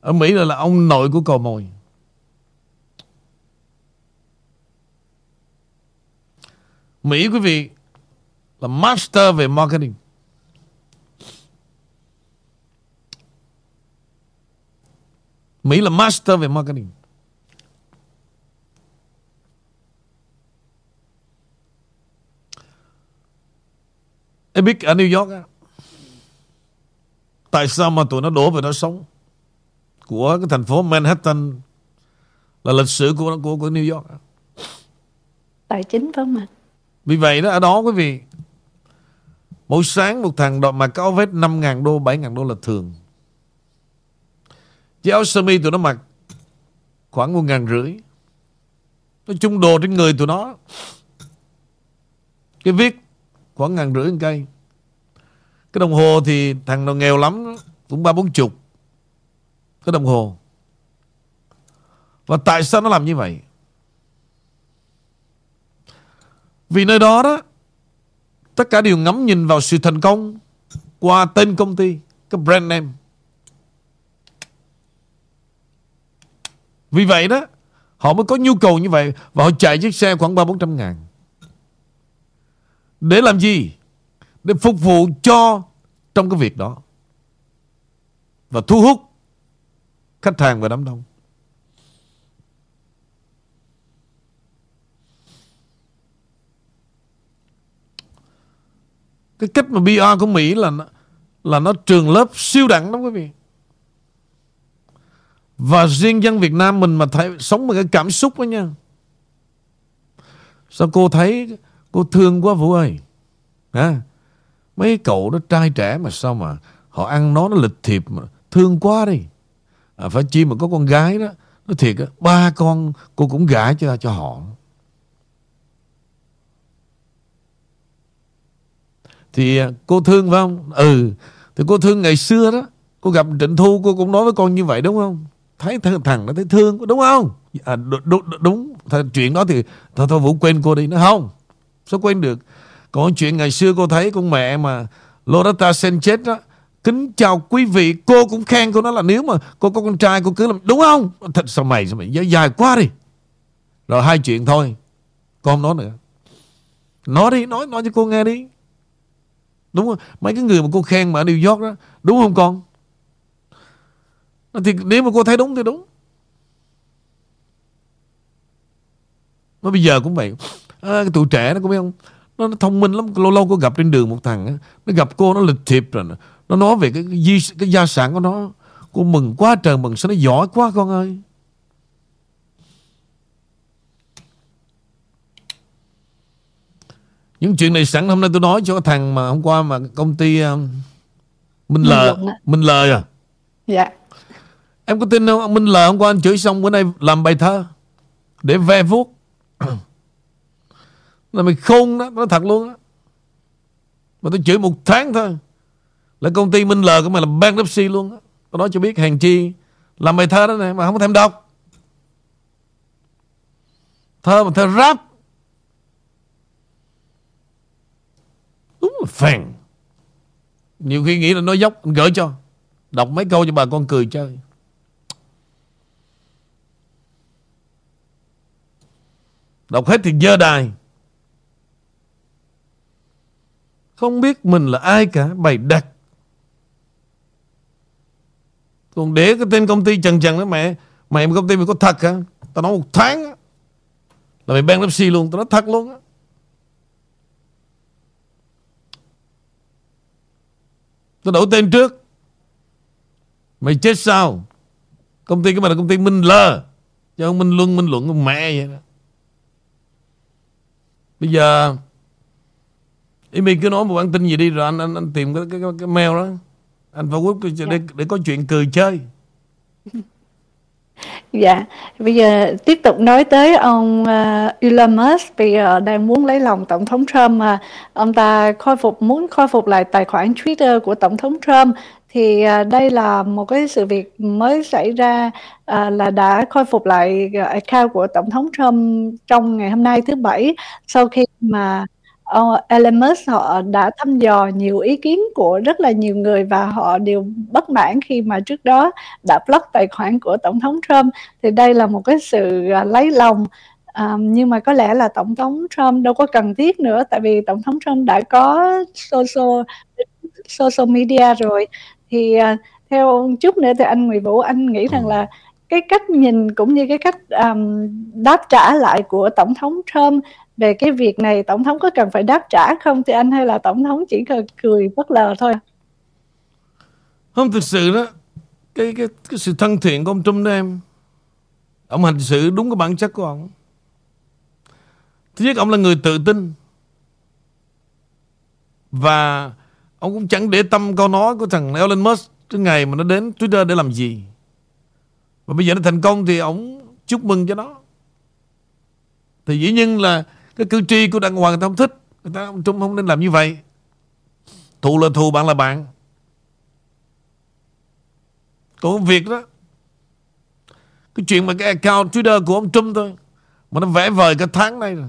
ở Mỹ là, là ông nội của cầu mồi. Mỹ quý vị là master về marketing. Mỹ là master về marketing. Em biết ở New York á, tại sao mà tụi nó đổ về đó sống? Của cái thành phố Manhattan là lịch sử của của của New York. Tài chính phải không ạ? Vì vậy đó ở đó quý vị Mỗi sáng một thằng đọc mà có áo vest 5.000 đô 7.000 đô là thường Chứ áo sơ mi tụi nó mặc Khoảng một ngàn rưỡi Nói chung đồ trên người tụi nó Cái viết Khoảng ngàn rưỡi cây. Cái đồng hồ thì thằng nào nghèo lắm Cũng ba bốn chục. Cái đồng hồ. Và tại sao nó làm như vậy? Vì nơi đó đó, Tất cả đều ngắm nhìn vào sự thành công Qua tên công ty, Cái brand name. Vì vậy đó, Họ mới có nhu cầu như vậy Và họ chạy chiếc xe khoảng 3-400 ngàn. Để làm gì Để phục vụ cho Trong cái việc đó Và thu hút Khách hàng và đám đông Cái cách mà PR của Mỹ là là nó trường lớp siêu đẳng lắm quý vị. Và riêng dân Việt Nam mình mà thấy, sống bằng cái cảm xúc đó nha. Sao cô thấy cô thương quá Vũ ơi. À, mấy cậu nó trai trẻ mà sao mà họ ăn nó nó lịch thiệp mà thương quá đi. À, phải chi mà có con gái đó nó thiệt á ba con cô cũng gả cho cho họ Thì à, cô thương phải không? Ừ. Thì cô thương ngày xưa đó. Cô gặp Trịnh Thu cô cũng nói với con như vậy đúng không? Thấy thằng nó thấy thương đúng không? À, đúng, đúng, đúng. Chuyện đó thì thôi, thôi Vũ quên cô đi. Nó không. Sao quên được? Còn chuyện ngày xưa cô thấy con mẹ mà Loretta Sanchez đó Kính chào quý vị Cô cũng khen cô nói là nếu mà cô có con trai cô cứ làm Đúng không? Thật sao mày sao mày dài, dài quá đi Rồi hai chuyện thôi Con không nói nữa Nói đi nói nói cho cô nghe đi Đúng không? Mấy cái người mà cô khen mà ở New York đó Đúng không con? Thì nếu mà cô thấy đúng thì đúng Mà bây giờ cũng vậy à, Cái tụi trẻ nó cũng biết không? Nó, nó thông minh lắm Lâu lâu có gặp trên đường một thằng Nó gặp cô nó lịch thiệp rồi Nó nói về cái, cái, cái gia sản của nó. Cô mừng quá trời mừng Sao nó giỏi quá con ơi. Những chuyện này sẵn hôm nay tôi nói cho thằng mà hôm qua mà công ty uh, Minh Lờ Minh Lờ à? Dạ. Em có tin không? Minh Lờ hôm qua anh chửi xong bữa nay làm bài thơ Để ve vuốt là mày khôn đó Nó thật luôn á. Mà tôi chửi một tháng thôi. Là công ty Minh Lờ của mày là bankruptcy luôn á. Tôi nói cho biết hàng chi Làm bài thơ đó này mà không có thèm đọc. Thơ mà thơ rap. Đúng là phèn. Nhiều khi nghĩ là nói dốc, Anh gửi cho. Đọc mấy câu cho bà con cười chơi. Đọc hết thì dơ đài. Không biết mình là ai cả, Bày đặt. Còn để cái tên công ty trần trần đó, mẹ Mày công ty mày có thật hả? Tao nói một tháng á, Là mày bankruptcy luôn, Tao nói thật luôn á. Tao đổi tên trước. Mày chết sao? Công ty của mày là công ty Minh Lơ Chứ không Minh Luân, Minh Luận mẹ vậy đó. Bây giờ Amy cứ nói một bản tin gì đi Rồi anh anh, anh tìm cái, cái, cái, cái mail đó. Anh phải quốc để, để, để có chuyện cười chơi. Dạ, bây giờ tiếp tục nói tới ông uh, Elon Musk. Bây giờ đang muốn lấy lòng tổng thống Trump mà ông ta khôi phục muốn khôi phục lại tài khoản Twitter của tổng thống Trump. Thì uh, đây là một cái sự việc mới xảy ra uh, là đã khôi phục lại account của tổng thống Trump trong ngày hôm nay thứ bảy. Sau khi mà Ờ, uh, Elon họ đã thăm dò nhiều ý kiến của rất là nhiều người và họ đều bất mãn khi mà trước đó đã block tài khoản của tổng thống Trump. Thì đây là một cái sự uh, lấy lòng. Um, nhưng mà có lẽ là tổng thống Trump đâu có cần thiết nữa tại vì tổng thống Trump đã có social social media rồi. Thì uh, theo chút nữa thì anh Nguyễn Vũ anh nghĩ rằng là cái cách nhìn cũng như cái cách um, đáp trả lại của tổng thống Trump về cái việc này, tổng thống có cần phải đáp trả không thì anh hay là tổng thống chỉ cần cười bất lờ thôi? Không, thực sự đó, cái cái cái sự thân thiện của ông Trump đó em, ông hành xử đúng cái bản chất của ông. Thứ nhất, ông là người tự tin. Và ông cũng chẳng để tâm câu nói của thằng Elon Musk cái ngày mà nó đến Twitter để làm gì. Và bây giờ nó thành công thì ông chúc mừng cho nó. Thì dĩ nhiên là cái cử tri của đảng hoàng người ta không thích. Người ta ông Trung không nên làm như vậy. Thù là thù, bạn là bạn. Còn việc đó, cái chuyện mà cái account Twitter của ông Trump thôi, mà nó vẽ vời cả tháng nay rồi.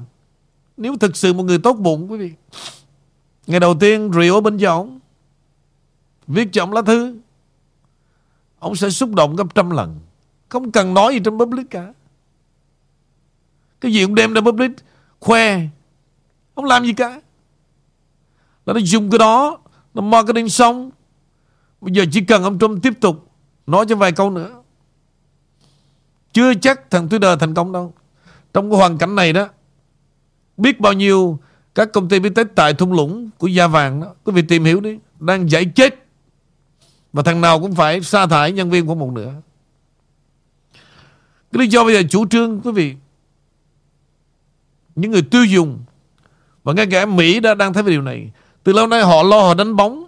Nếu thực sự một người tốt bụng, quý vị. Ngày đầu tiên rượu bên cho ông viết cho ông lá thư. Ông sẽ xúc động gấp trăm lần. Không cần nói gì trong public cả. Cái gì cũng đem ra public khoe. Không làm gì cả. Là nó dùng cái đó, Nó marketing xong. Bây giờ chỉ cần ông Trump tiếp tục Nói cho vài câu nữa. Chưa chắc thằng Twitter thành công đâu. Trong cái hoàn cảnh này đó, Biết bao nhiêu Các công ty biết tết tại thung lũng Của da vàng đó. Quý vị tìm hiểu đi. Đang giải chết. Và thằng nào cũng phải sa thải nhân viên của một nữa Cái lý do bây giờ chủ trương, quý vị những người tiêu dùng. Và ngay cả Mỹ đã đang thấy về điều này. Từ lâu nay họ lo họ đánh bóng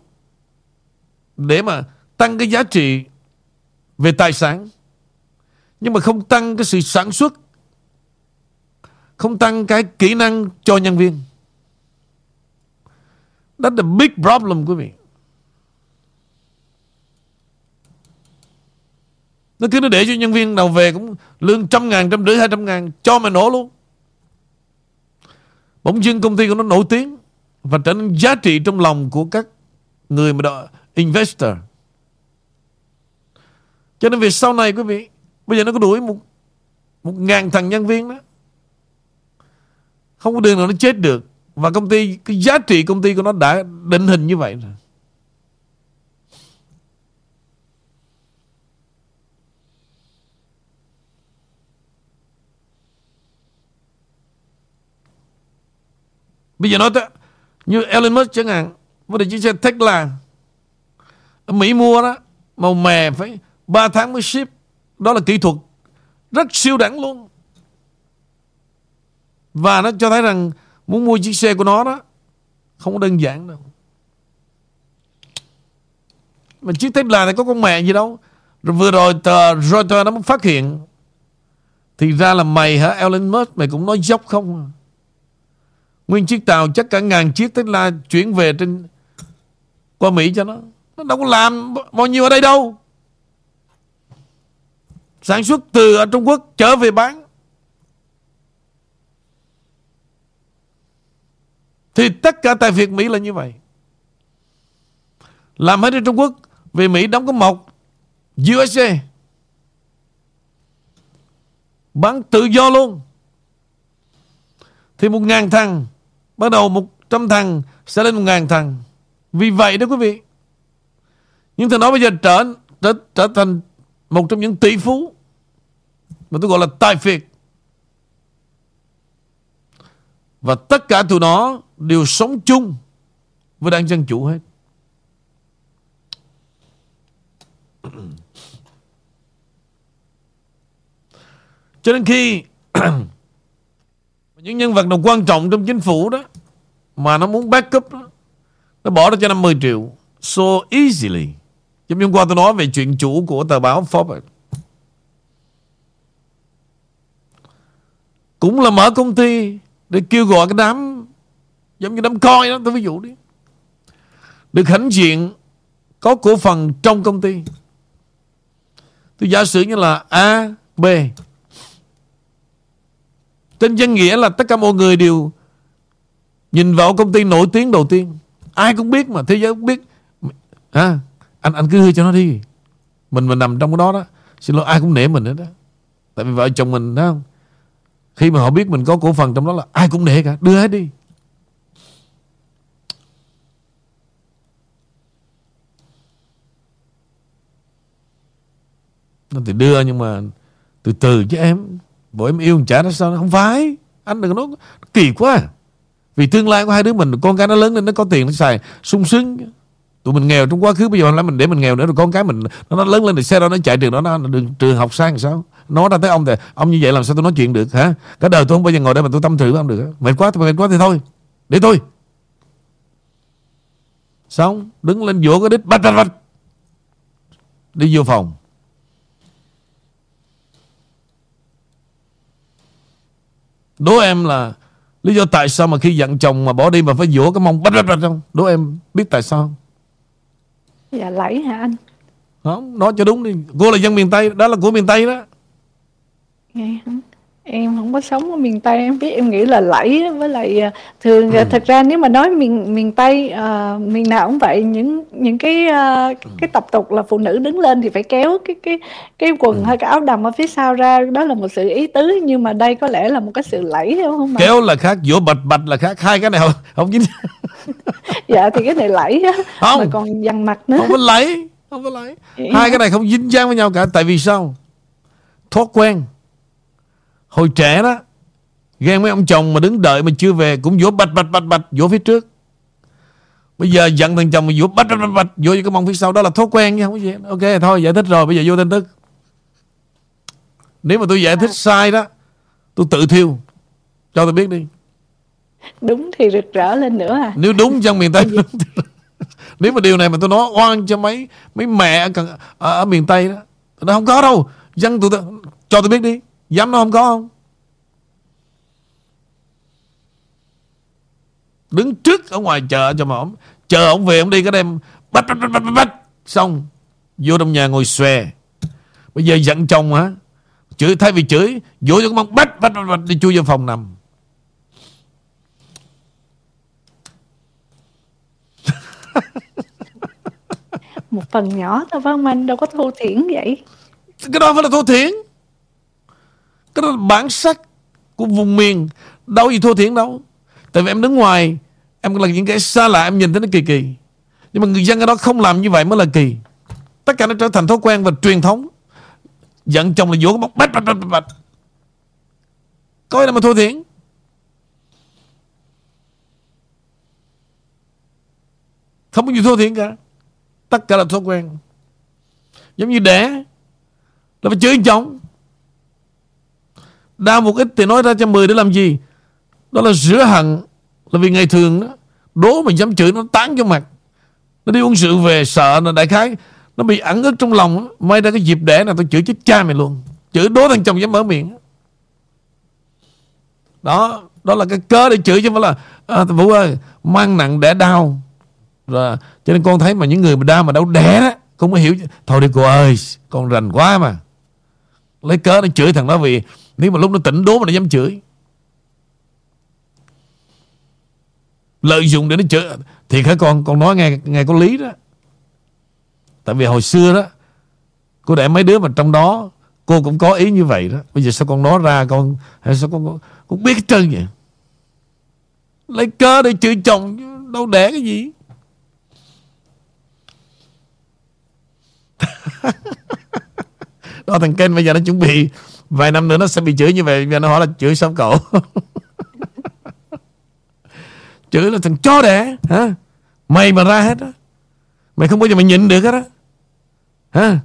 để mà tăng cái giá trị về tài sản. Nhưng mà không tăng cái sự sản xuất. Không tăng cái kỹ năng cho nhân viên. That's the big problem quý vị. Nó cứ nó để cho nhân viên nào về cũng lương trăm ngàn, trăm rưỡi, hai trăm ngàn Cho mày nổ luôn. Bỗng dưng công ty của nó nổi tiếng và trở nên giá trị trong lòng của các người mà đó investor. Cho nên việc sau này quý vị, bây giờ nó có đuổi một một ngàn thằng nhân viên đó. Không có đường nào nó chết được. Và công ty, cái giá trị công ty của nó đã định hình như vậy rồi. Bây giờ nói tới, Như Elon Musk chẳng hạn, Vấn đề chiếc xe Tesla. Ở Mỹ mua đó, Màu mè phải 3 tháng mới ship. Đó là kỹ thuật Rất siêu đẳng luôn. Và nó cho thấy rằng Muốn mua chiếc xe của nó đó, Không có đơn giản đâu. Mà chiếc Tesla này có con mẹ gì đâu. Rồi vừa rồi tờ Reuters nó mới phát hiện. Thì ra là mày hả, Elon Musk? Mày cũng nói dốc không à? Nguyên chiếc tàu chắc cả ngàn chiếc Tesla Chuyển về trên Qua Mỹ cho nó. Nó đâu có làm bao nhiêu ở đây đâu. Sản xuất từ ở Trung Quốc trở về bán. Thì tất cả tại Việt Mỹ là như vậy. Làm hết ở Trung Quốc, Về Mỹ đóng có một USA Bán tự do luôn. Thì một ngàn thằng Bắt đầu một trăm thằng Sẽ lên một ngàn thằng. Vì vậy đó quý vị. Nhưng thằng đó bây giờ trở, trở, trở thành Một trong những tỷ phú. Mà tôi gọi là tài phiệt. Và tất cả tụi nó đều sống chung với đảng Dân Chủ hết. Cho nên khi những nhân vật nào quan trọng trong chính phủ đó mà nó muốn backup đó, nó bỏ ra cho 50 triệu so easily. Giống như hôm qua tôi nói về chuyện chủ của tờ báo Forbes. Cũng là mở công ty để kêu gọi cái đám giống như đám coi đó tôi ví dụ đi được hãnh diện có cổ phần trong công ty tôi giả sử như là A B trên danh nghĩa là tất cả mọi người đều nhìn vào công ty nổi tiếng đầu tiên. Ai cũng biết mà thế giới cũng biết. À, anh anh cứ hư cho nó đi. Mình mình nằm trong cái đó đó xin lỗi ai cũng nể mình hết đó tại vì vợ chồng mình đó không? Khi mà họ biết mình có cổ phần trong đó là ai cũng nể cả đưa hết đi. Nó thì đưa nhưng mà từ từ chứ em bộ em yêu chả nó sao không phải anh đừng có nói kỳ quá. Vì tương lai của hai đứa mình con cái nó lớn lên nó có tiền nó xài sung sướng. Tụi mình nghèo trong quá khứ bây giờ lại mình để mình nghèo nữa rồi con cái mình nó, lớn lên thì xe đó nó chạy trường đó nó đường trường học sang sao? Nói ra tới ông thì ông như vậy làm sao tôi nói chuyện được hả? Cả đời tôi không bao giờ ngồi đây mà tôi tâm sự với ông được mệt quá thì mệt quá thì thôi để tôi. Xong đứng lên vỗ cái đít bạch bạch bạch. Đi vô phòng. Đố em là Lý do tại sao mà khi giận chồng mà bỏ đi mà phải vỗ cái mông bách bách bách không? Đố em biết tại sao? Dạ lẫy hả anh? Không, nói cho đúng đi. Cô là dân miền Tây, đó là của miền Tây đó. Nghe không? Em không có sống ở miền tây em biết em nghĩ là lẫy với lại à, thường ừ. thật ra nếu mà nói miền miền tây uh, miền nào cũng vậy những những cái uh, cái tập tục là phụ nữ đứng lên thì phải kéo cái cái cái quần ừ. hay cái áo đầm ở phía sau ra đó là một sự ý tứ nhưng mà đây có lẽ là một cái sự lẫy đúng không kéo là khác vỗ bạch bạch là khác hai cái này không không dính. Dạ thì cái này lẫy á không. mà còn dằn mặt nữa. Không có lẫy không có lẫy. Hai cái này không dính dáng với nhau cả tại vì sao? Thói quen Hồi trẻ đó Ghen mấy ông chồng mà đứng đợi mà chưa về Cũng vỗ bạch bạch bạch bạch vỗ phía trước. Bây giờ giận thằng chồng mà vỗ bạch bạch bạch bạch Vỗ cái mông phía sau đó là thói quen nha không có gì Ok thôi giải thích rồi bây giờ vô tin tức. Nếu mà tôi giải thích sai đó Tôi tự thiêu. Cho tôi biết đi. Đúng thì rực rỡ lên nữa à? Nếu đúng trong miền Tây Nếu mà điều này mà tôi nói oan cho mấy mấy mẹ ở, ở, ở miền Tây đó Nó không có đâu. Dân tụi tôi, cho tôi biết đi Dám nó không có không? Đứng trước ở ngoài chợ cho mà ông Chờ ông về ông đi cái đem Bách bách bách bách bách Xong Vô trong nhà ngồi xòe. Bây giờ giận chồng hả? Chửi thay vì chửi Vỗ cho mông bách bách bách bách Đi chui vào phòng nằm. Một phần nhỏ thôi phải không anh? Đâu có thô thiển vậy. Cái đó phải là thô thiển cái đó là bản sắc của vùng miền. Đâu gì thua thiển đâu. Tại vì em đứng ngoài, Em là những cái xa lạ, em nhìn thấy nó kỳ kỳ. Nhưng mà người dân ở đó không làm như vậy mới là kỳ. Tất cả nó trở thành thói quen và truyền thống. Giận chồng là vỗ cái bóc bách bách bách bách Coi là mà thua thiển Không có gì thua thiển cả. Tất cả là thói quen. Giống như đẻ Là phải chửi chồng. Đau một ít thì nói ra cho mười để làm gì? Đó là rửa hận Là vì ngày thường đó. Đố mà dám chửi nó tán cho mặt. Nó đi uống rượu về sợ là đại khái. Nó bị ẩn ức trong lòng May ra cái dịp đẻ này tôi chửi chết cha mày luôn. Chửi đố thằng chồng dám mở miệng. Đó Đó là cái cớ để chửi chứ không phải là à, Vũ ơi mang nặng đẻ đau. Rồi Cho nên con thấy mà những người mà đau mà đâu đẻ đó Không có hiểu Thôi đi cô ơi Con rành quá mà. Lấy cớ nó chửi thằng đó vì nếu mà lúc nó tỉnh đố mà nó dám chửi. Lợi dụng để nó chửi. Thì các con con nói nghe nghe có lý đó. Tại vì hồi xưa đó cô để mấy đứa mà trong đó, cô cũng có ý như vậy đó. Bây giờ sao con nói ra, con hay sao con con biết hết trơn vậy? Lấy cớ để chửi chồng, đâu để cái gì? Đó, thằng Ken bây giờ nó chuẩn bị vài năm nữa nó sẽ bị chửi như vậy và nó hỏi là chửi sao cậu? Chửi là thằng chó đẻ hả? Mày mà ra hết á. Mày không bao giờ mày nhịn được hết á. Hả?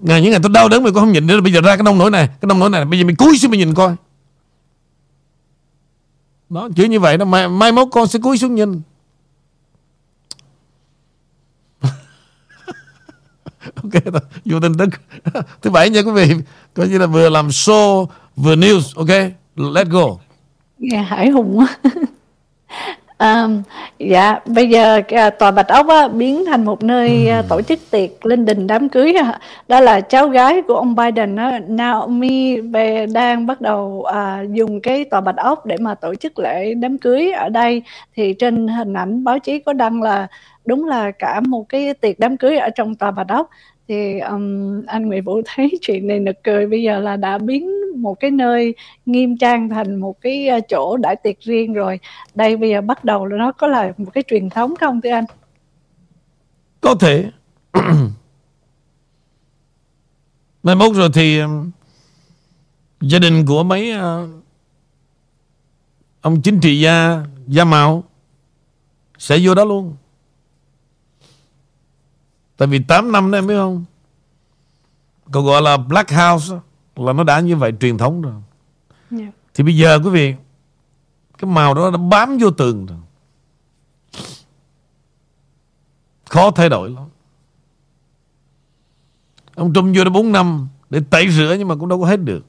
Ngày những ngày tôi đau đớn mày cũng không nhịn nữa bây giờ ra cái nông nổi này cái nông nổi này bây giờ mày cúi xuống mày nhìn coi. Đó chửi như vậy đó mai, mai mốt con sẽ cúi xuống nhìn. ok vô tin tức. Thứ bảy nha quý vị coi như là vừa làm show vừa news ok? Let's go. Nghe hải hùng quá. À, dạ bây giờ à, tòa Bạch Ốc á, biến thành một nơi à, tổ chức tiệc linh đình đám cưới à. đó là cháu gái của ông Biden á, Naomi đang bắt đầu à, dùng cái tòa Bạch Ốc để mà tổ chức lễ đám cưới ở đây. Thì trên hình ảnh báo chí có đăng là đúng là cả một cái tiệc đám cưới ở trong tòa bà đốc thì um, anh Nguyễn Vũ thấy chuyện này nực cười bây giờ là đã biến một cái nơi nghiêm trang thành một cái ờ, chỗ đại tiệc riêng rồi. Đây bây giờ bắt đầu là nó có là một cái truyền thống không thưa anh? Có thể. Mai mốt rồi thì gia đình của mấy uh, ông chính trị gia gia mạo sẽ vô đó luôn. Tại vì 8 năm đó em biết không? Cậu gọi là Black House Là nó đã như vậy truyền thống rồi. Yeah. Dạ. Thì bây giờ quý vị Cái màu đó nó bám vô tường rồi. Khó thay đổi lắm. Ông Trump vô đó 4 năm Để tẩy rửa nhưng mà cũng đâu có hết được.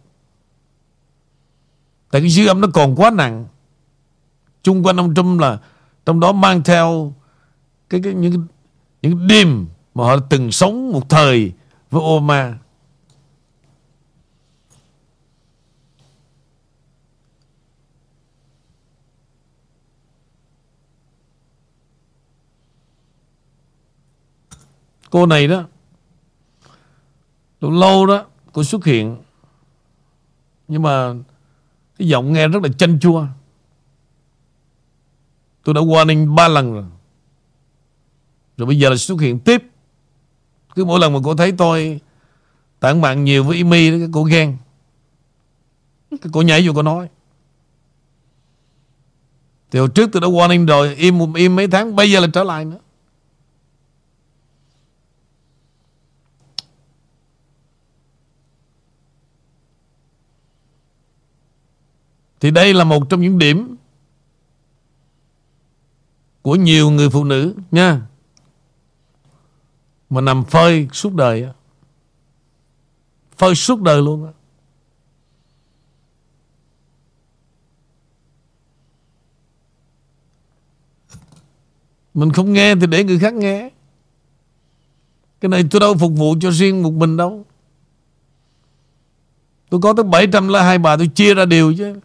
Tại cái dư âm nó còn quá nặng. Chung quanh ông Trump là Trong đó mang theo cái, cái những những đêm mà họ từng sống một thời với Obama. Cô này đó, Lâu lâu đó Cô xuất hiện, Nhưng mà Cái giọng nghe rất là chanh chua. Tôi đã warning ba lần rồi. Rồi bây giờ là xuất hiện tiếp cứ mỗi lần mà cô thấy tôi Tản bạn nhiều với Imi cái cô ghen. Cái cô nhảy vô cô nói. Thì hồi trước tôi đã warning rồi, im im mấy tháng, bây giờ là trở lại nữa. Thì đây là một trong những điểm của nhiều người phụ nữ, nha mà nằm phơi suốt đời phơi suốt đời luôn á. Mình không nghe thì để người khác nghe. Cái này tôi đâu phục vụ cho riêng một mình đâu. Tôi có tới 700 là hai bà tôi chia ra đều chứ.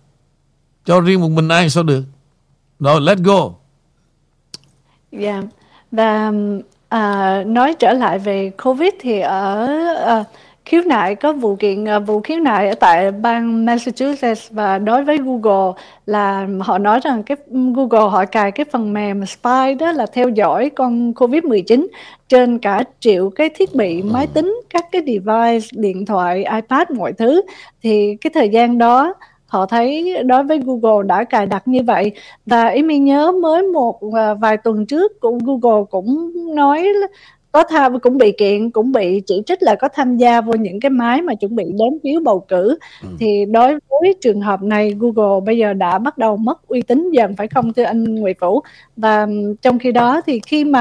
Cho riêng một mình ai sao được. Rồi, let's go. Dạ. Yeah. Và um, À, nói trở lại về Covid thì ở à, khiếu nại có vụ kiện à, vụ khiếu nại ở tại bang Massachusetts và đối với Google là họ nói rằng cái Google họ cài cái phần mềm spy đó là theo dõi con Covid-19 trên cả triệu cái thiết bị máy tính các cái device điện thoại iPad mọi thứ. Thì cái thời gian đó họ thấy đối với Google đã cài đặt như vậy. Và Amy nhớ mới một à, vài tuần trước cũng Google cũng nói có tham cũng bị kiện cũng bị chỉ trích là có tham gia vô những cái máy mà chuẩn bị đếm phiếu bầu cử. Ừ. thì đối với trường hợp này Google bây giờ đã bắt đầu mất uy tín dần phải không thưa anh Nguyễn Vũ và trong khi đó thì khi mà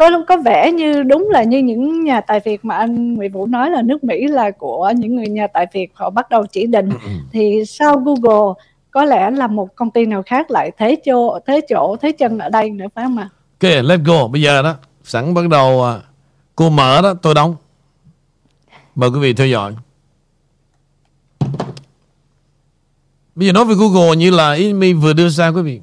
có có vẻ như đúng là như những nhà tài phiệt mà anh Nguyễn Vũ nói là nước Mỹ là của những người nhà tài phiệt họ bắt đầu chỉ định ừ, ừ. thì sau Google có lẽ là một công ty nào khác lại thế chỗ thế chỗ thế chân ở đây nữa phải không ạ? Ok, let's go. Bây giờ đó sẵn bắt đầu à, cô mở đó tôi đóng. Mời quý vị theo dõi. Bây giờ nói về Google như là ý mình vừa đưa ra quý vị.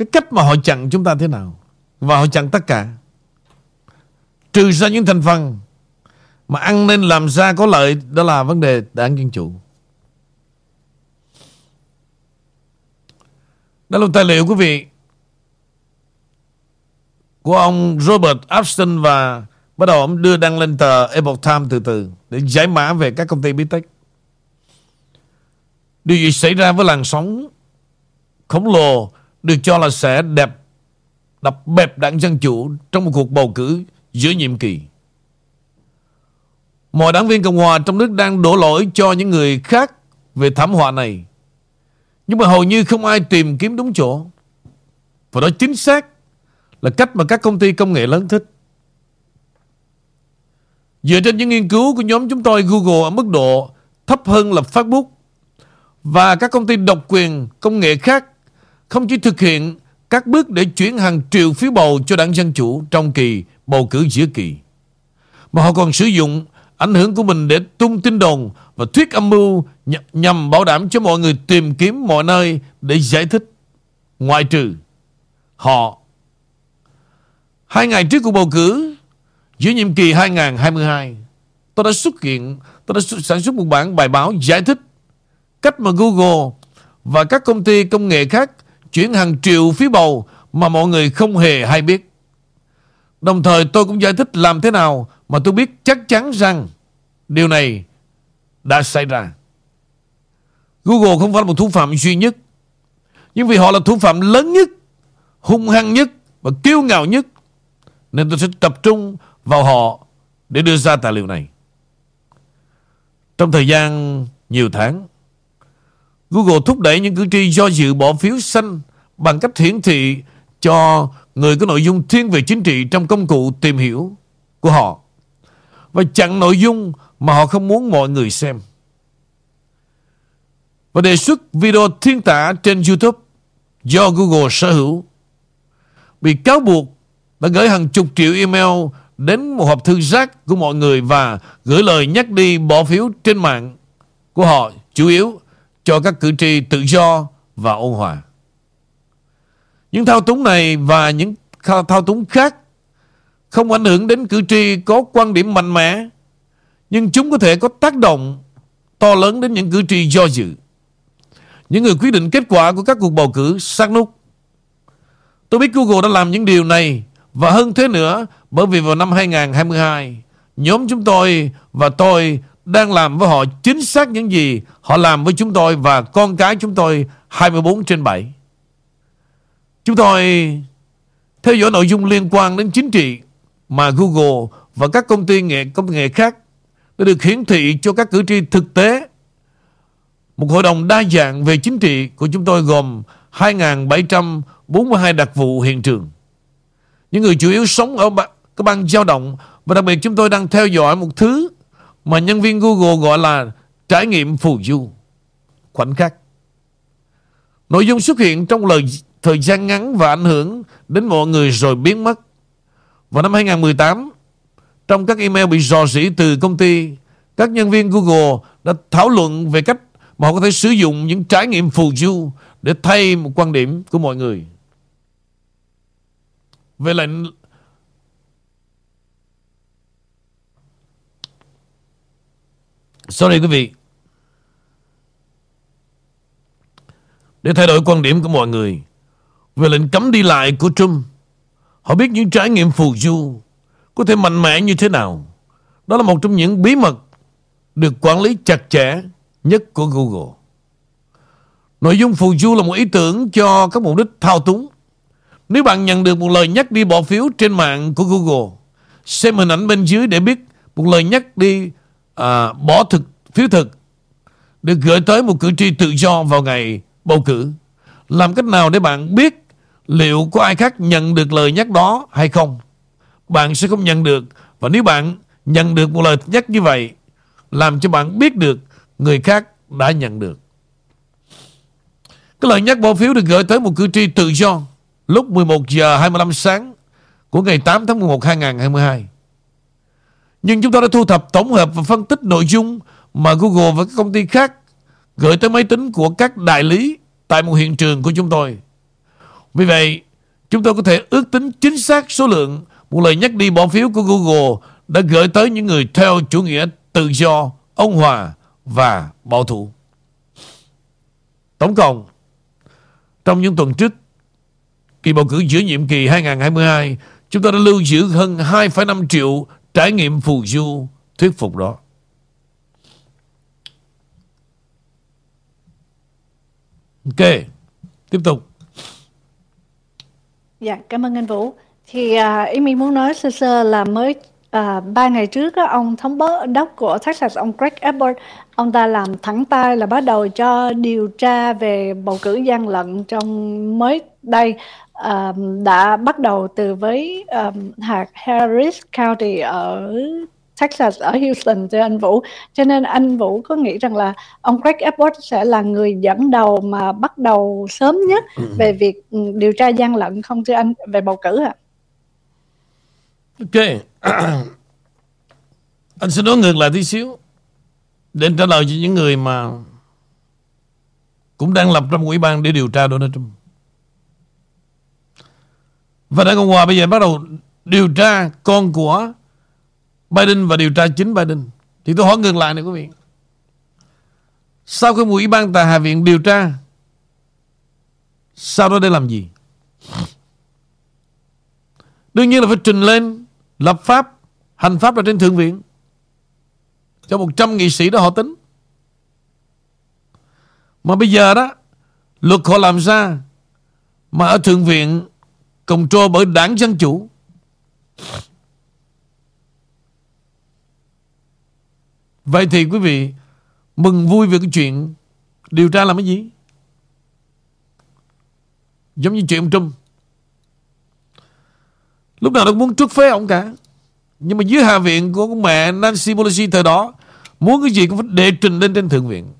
Cái cách mà họ chặn chúng ta thế nào? Và họ chặn tất cả. Trừ ra những thành phần Mà ăn nên làm ra có lợi, Đó là vấn đề đảng Dân Chủ. Đó là tài liệu, quý vị, Của ông Robert Upston Và bắt đầu ông đưa đăng lên tờ Epoch Times từ từ Để giải mã về các công ty bí tích Điều gì xảy ra với làn sóng khổng lồ được cho là sẽ đẹp, đập bẹp đảng Dân Chủ trong một cuộc bầu cử giữa nhiệm kỳ. Mọi đảng viên Cộng Hòa trong nước đang đổ lỗi cho những người khác về thảm họa này. Nhưng mà hầu như không ai tìm kiếm đúng chỗ. Và đó chính xác là cách mà các công ty công nghệ lớn thích. Dựa trên những nghiên cứu của nhóm chúng tôi, Google ở mức độ thấp hơn là Facebook và các công ty độc quyền công nghệ khác không chỉ thực hiện các bước để chuyển hàng triệu phiếu bầu cho đảng Dân Chủ trong kỳ bầu cử giữa kỳ, mà họ còn sử dụng ảnh hưởng của mình để tung tin đồn và thuyết âm mưu nhằm bảo đảm cho mọi người tìm kiếm mọi nơi để giải thích, ngoại trừ họ. Hai ngày trước cuộc bầu cử giữa nhiệm kỳ 2022, tôi đã xuất hiện, tôi đã sản xuất một bản bài báo giải thích cách mà Google và các công ty công nghệ khác chuyển hàng triệu phiếu bầu mà mọi người không hề hay biết. Đồng thời tôi cũng giải thích làm thế nào mà tôi biết chắc chắn rằng điều này đã xảy ra. Google không phải là một thủ phạm duy nhất, nhưng vì họ là thủ phạm lớn nhất, hung hăng nhất và kiêu ngạo nhất, nên tôi sẽ tập trung vào họ để đưa ra tài liệu này. Trong thời gian nhiều tháng, Google thúc đẩy những cử tri do dự bỏ phiếu xanh bằng cách hiển thị cho người có nội dung thiên về chính trị trong công cụ tìm hiểu của họ. Và chặn nội dung mà họ không muốn mọi người xem. Và đề xuất video thiên tả trên YouTube do Google sở hữu. Bị cáo buộc đã gửi hàng chục triệu email đến một hộp thư rác của mọi người và gửi lời nhắc đi bỏ phiếu trên mạng của họ, chủ yếu cho các cử tri tự do và ôn hòa. Những thao túng này và những thao túng khác không ảnh hưởng đến cử tri có quan điểm mạnh mẽ, nhưng chúng có thể có tác động to lớn đến những cử tri do dự. Những người quyết định kết quả của các cuộc bầu cử sát nút. Tôi biết Google đã làm những điều này và hơn thế nữa bởi vì vào năm 2022, nhóm chúng tôi và tôi đang làm với họ chính xác những gì họ làm với chúng tôi và con cái chúng tôi 24 trên 7. Chúng tôi theo dõi nội dung liên quan đến chính trị mà Google và các công ty nghệ công nghệ khác đã được hiển thị cho các cử tri thực tế. Một hội đồng đa dạng về chính trị của chúng tôi gồm 2.742 đặc vụ hiện trường. Những người chủ yếu sống ở các bang dao động và đặc biệt chúng tôi đang theo dõi một thứ mà nhân viên Google gọi là trải nghiệm phù du. Khoảnh khắc. Nội dung xuất hiện trong lời thời gian ngắn và ảnh hưởng đến mọi người rồi biến mất. Vào năm 2018, trong các email bị rò rỉ từ công ty, các nhân viên Google đã thảo luận về cách mà họ có thể sử dụng những trải nghiệm phù du để thay một quan điểm của mọi người. Về lệnh Sorry quý vị Để thay đổi quan điểm của mọi người Về lệnh cấm đi lại của Trump Họ biết những trải nghiệm phù du Có thể mạnh mẽ như thế nào. Đó là một trong những bí mật Được quản lý chặt chẽ nhất của Google. Nội dung phù du là một ý tưởng cho các mục đích thao túng. Nếu bạn nhận được một lời nhắc đi bỏ phiếu trên mạng của Google, xem hình ảnh bên dưới để biết một lời nhắc đi à, bỏ thực phiếu thực được gửi tới một cử tri tự do vào ngày bầu cử. Làm cách nào để bạn biết liệu có ai khác nhận được lời nhắc đó hay không? Bạn sẽ không nhận được. Và nếu bạn nhận được một lời nhắc như vậy, làm cho bạn biết được người khác đã nhận được. Cái lời nhắc bỏ phiếu được gửi tới một cử tri tự do lúc 11 giờ 25 sáng của ngày 8 tháng 11 2022. Nhưng chúng ta đã thu thập tổng hợp và phân tích nội dung mà Google và các công ty khác gửi tới máy tính của các đại lý tại một hiện trường của chúng tôi. Vì vậy, chúng tôi có thể ước tính chính xác số lượng một lời nhắc đi bỏ phiếu của Google đã gửi tới những người theo chủ nghĩa tự do, ông hòa và bảo thủ. Tổng cộng, trong những tuần trước kỳ bầu cử giữa nhiệm kỳ 2022, chúng ta đã lưu giữ hơn 2,5 triệu trải nghiệm phù du thuyết phục đó. Ok, tiếp tục. Dạ, cảm ơn anh Vũ. Thì à, ý mình muốn nói sơ sơ là mới à, ba ngày trước á, ông thống đốc của Texas, ông Greg Abbott, ông ta làm thẳng tay là bắt đầu cho điều tra về bầu cử gian lận trong mới đây à, đã bắt đầu từ với um, hạt Harris County ở Texas ở Houston cho anh Vũ cho nên anh Vũ có nghĩ rằng là ông Greg Abbott sẽ là người dẫn đầu mà bắt đầu sớm nhất ừ. về việc ừ, điều tra gian lận không thưa anh về bầu cử ạ? À? Ok anh sẽ nói ngược lại tí xíu để trả lời cho những người mà cũng đang lập một ủy ban để điều tra Donald Trump. Và Đảng Cộng Hòa bây giờ bắt đầu điều tra con của Biden và điều tra chính Biden. Thì tôi hỏi ngược lại này quý vị. Sau khi ủy ban tại Hạ viện điều tra, Sau đó để làm gì Đương nhiên là phải trình lên Lập pháp, Hành pháp là trên thượng viện Cho 100 nghị sĩ đó họ tính Mà bây giờ đó, Luật họ làm ra Mà ở thượng viện Control bởi đảng Dân Chủ. Vậy thì quý vị, Mừng vui về cái chuyện Điều tra làm cái gì? Giống như chuyện ông Trump. Lúc nào nó cũng muốn trước phế ông cả. Nhưng mà dưới hạ viện của mẹ Nancy Pelosi thời đó, Muốn cái gì cũng phải đệ trình lên trên thượng viện.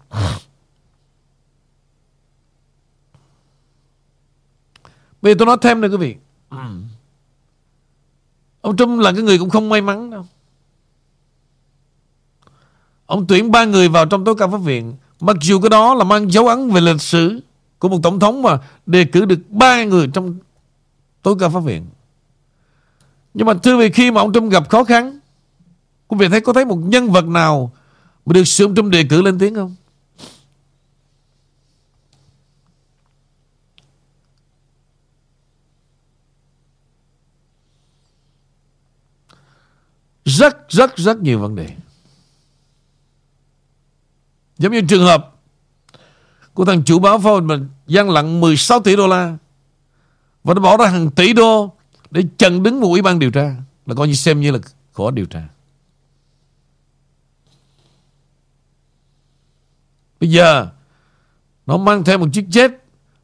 Bây giờ tôi nói thêm này quý vị. Ông Trump là cái người cũng không may mắn đâu. Ông tuyển ba người vào trong tối cao pháp viện. Mặc dù cái đó là mang dấu ấn về lịch sử Của một tổng thống mà Đề cử được ba người trong tối cao pháp viện. Nhưng mà thưa vị khi mà ông Trump gặp khó khăn Quý vị thấy có thấy một nhân vật nào Mà được sự ông Trump đề cử lên tiếng không Rất rất rất nhiều vấn đề Giống như trường hợp của thằng chủ báo phone mình gian lận 16 tỷ đô la và nó bỏ ra hàng tỷ đô để chần đứng một ủy ban điều tra, là coi như xem như là khó điều tra. Bây giờ nó mang theo một chiếc jet,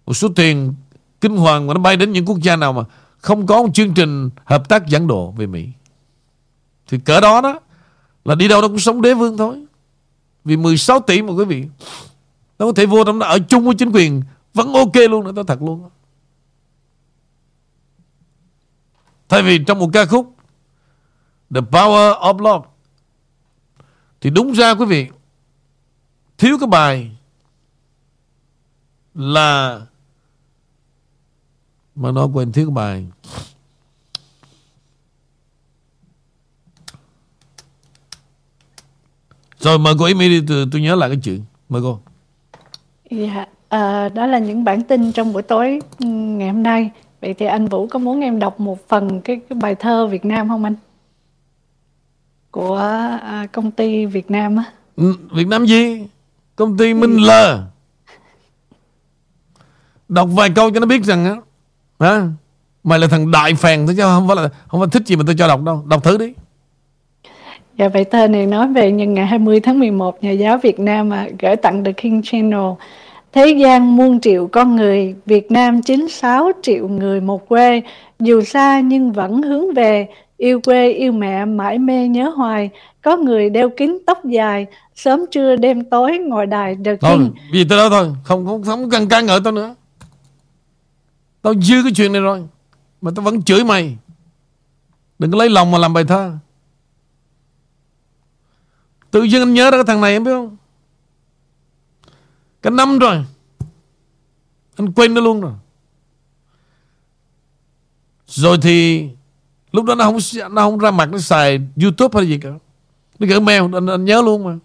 một số tiền kinh hoàng mà nó bay đến những quốc gia nào mà không có một chương trình hợp tác dẫn độ về Mỹ. Thì cỡ đó đó là đi đâu nó cũng sống đế vương thôi. Vì 16 tỷ mà quý vị Nó có thể vô trong đó ở chung với chính quyền Vẫn ok luôn nữa, tôi thật luôn Thay vì trong một ca khúc The Power of Love Thì đúng ra quý vị Thiếu cái bài Là Mà nó quên thiếu cái bài Rồi mời cô Amy đi, tôi, tôi nhớ lại cái chuyện. Mời cô. Dạ, à, đó là những bản tin trong buổi tối ừ, ngày hôm nay. Vậy thì anh Vũ có muốn em đọc một phần cái, cái bài thơ Việt Nam không anh? Của à, công ty Việt Nam á. Ừ, Việt Nam gì? Công ty Minh L. Đọc vài câu cho nó biết rằng á. À, Mày là thằng đại phèn thôi chứ không phải là không phải thích gì mà tôi cho đọc đâu. Đọc thử đi. Dạ vậy thơ này nói về nhân ngày 20 tháng 11 Nhà giáo Việt Nam à, gửi tặng The King Channel Thế gian muôn triệu con người, Việt Nam 96 triệu người một quê, dù xa nhưng vẫn hướng về, yêu quê yêu mẹ mãi mê nhớ hoài, có người đeo kính tóc dài, sớm trưa đêm tối ngồi đài The King. Thôi, vì tới đó thôi, không không không cần ca ngợi tao nữa. Tao dư cái chuyện này rồi, mà tao vẫn chửi mày. Đừng có lấy lòng mà làm bài thơ. Tự nhiên anh nhớ ra cái thằng này em biết không? Cả năm rồi. Anh quên nó luôn rồi. Rồi thì Lúc đó nó không nó không ra mặt Nó xài Youtube hay gì cả. Nó gửi mail anh, anh nhớ luôn mà.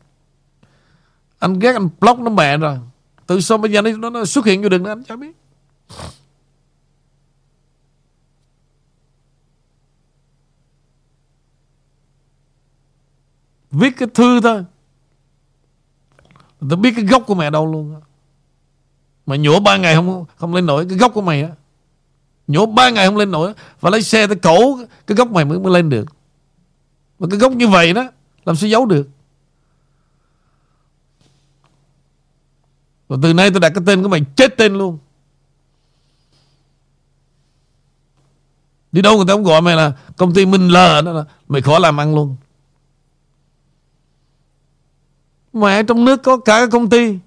Anh ghét anh block nó mẹ rồi. Từ sau bây giờ nó, nó xuất hiện vô đường đó anh chả biết. Viết cái thư thôi. Tôi biết cái gốc của mẹ đâu luôn Mà nhổ ba ngày không không lên nổi Cái gốc của mày á. Nhổ ba ngày không lên nổi Và lấy xe tới cổ Cái gốc mày mới, mới lên được. Và cái gốc như vậy đó Làm sao giấu được? Và từ nay tôi đặt cái tên của mày chết tên luôn. Đi đâu người ta cũng gọi mày là Công ty Minh Lờ đó là Mày khó làm ăn luôn. Mẹ trong nước có cả công ty.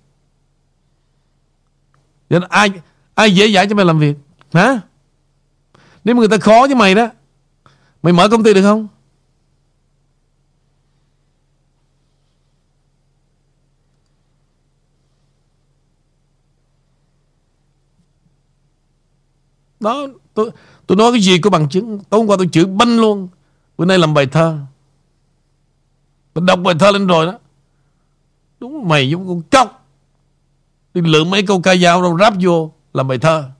Vậy ai ai dễ dãi cho mày làm việc? Hả? Nếu mà người ta khó với mày đó Mày mở công ty được không? Đó tôi, tôi nói cái gì có bằng chứng. Tối hôm qua tôi chửi banh luôn. Bữa nay làm bài thơ. Tôi đọc bài thơ lên rồi đó. Đúng mày giống con cóc Đi lượm mấy câu ca dao đâu, ráp vô, Làm bài thơ.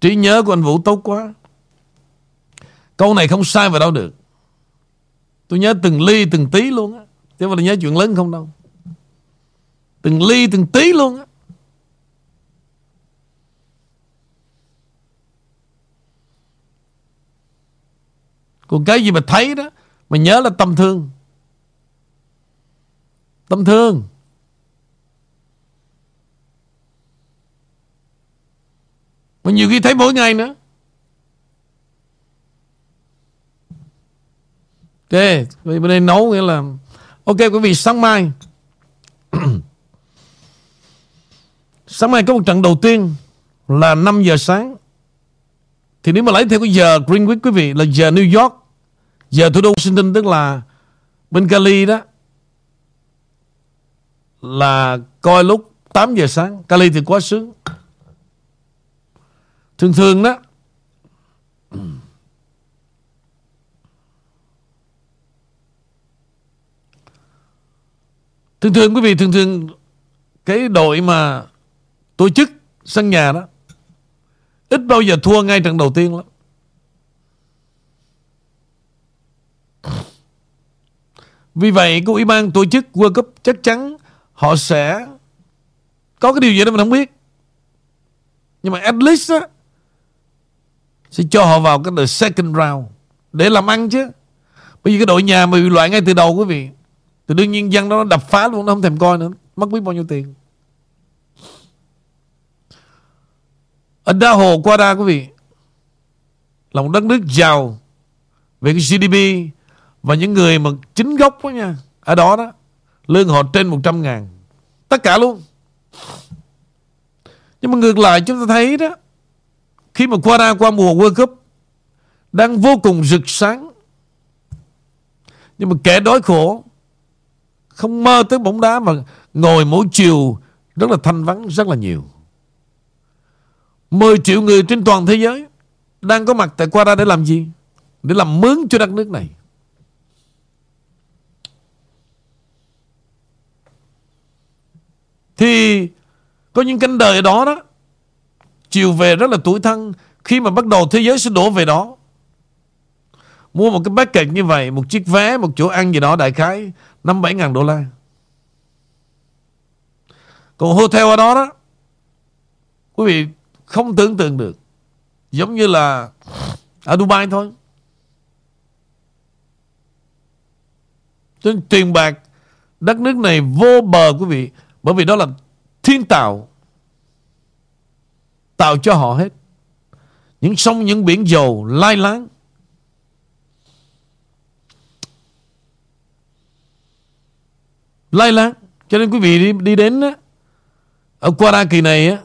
Trí nhớ của anh Vũ tốt quá. Câu này không sai vào đâu được. Tôi nhớ từng ly, từng tí luôn á. Chứ không phải là nhớ chuyện lớn không đâu. Từng ly, từng tí luôn á. Còn cái gì mà thấy đó, Mà nhớ là tâm thương. Tâm thương. Mà nhiều khi thấy mỗi ngày nữa. Ok, Vậy bên đây nấu nghĩa là, Ok quý vị, sáng mai. Sáng mai có một trận đầu tiên Là 5 giờ sáng thì nếu mà lấy theo cái giờ Greenwich quý vị là giờ New York, giờ thủ đô Washington tức là bên Cali đó là coi lúc 8 giờ sáng. Cali thì quá sướng. Thường thường đó Thường thường quý vị thường thường cái đội mà tổ chức sân nhà đó Ít bao giờ thua ngay trận đầu tiên lắm Vì vậy của ủy ban tổ chức World Cup chắc chắn họ sẽ có cái điều gì đó mình không biết. Nhưng mà at least á, sẽ cho họ vào cái the second round để làm ăn chứ. Bởi vì cái đội nhà mà bị loại ngay từ đầu quý vị. Thì đương nhiên dân đó nó đập phá luôn, nó không thèm coi nữa. Mất biết bao nhiêu tiền. Ở Đa Hồ qua đa quý vị. Là một đất nước giàu Về cái GDP Và những người mà chính gốc đó nha, Ở đó đó, Lương họ trên 100 ngàn. Tất cả luôn. Nhưng mà ngược lại chúng ta thấy đó, Khi mà qua đa qua mùa World Cup, Đang vô cùng rực sáng. Nhưng mà kẻ đói khổ Không mơ tới bóng đá Mà ngồi mỗi chiều Rất là thanh vắng, rất là nhiều. 10 triệu người trên toàn thế giới đang có mặt tại Qatar để làm gì? Để làm mướn cho đất nước này. Thì có những cánh đời đó đó chiều về rất là tuổi thân khi mà bắt đầu thế giới sẽ đổ về đó. Mua một cái package như vậy, một chiếc vé, một chỗ ăn gì đó đại khái 5-7 ngàn đô la. Còn hotel ở đó đó Quý vị không tưởng tượng được. Giống như là Ở Dubai thôi. Trên tiền bạc Đất nước này vô bờ quý vị Bởi vì đó là thiên tạo Tạo cho họ hết. Những sông những biển dầu lai láng. Lai láng. Cho nên quý vị đi, đi đến á, Ở Quara kỳ này á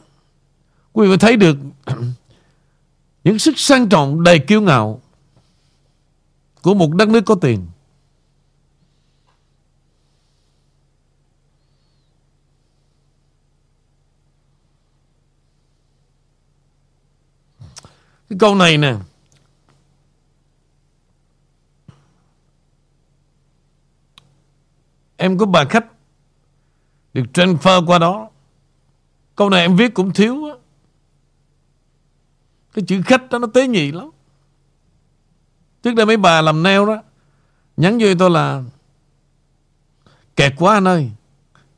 Quý vị thấy được Những sức sang trọng, đầy kiêu ngạo Của một đất nước có tiền? Cái câu này nè, Em có bà khách Được transfer qua đó. Câu này em viết cũng thiếu á. Cái chữ khách đó nó tế nhị lắm. Trước đây mấy bà làm nail đó, Nhắn vô tôi là, Kẹt quá anh ơi,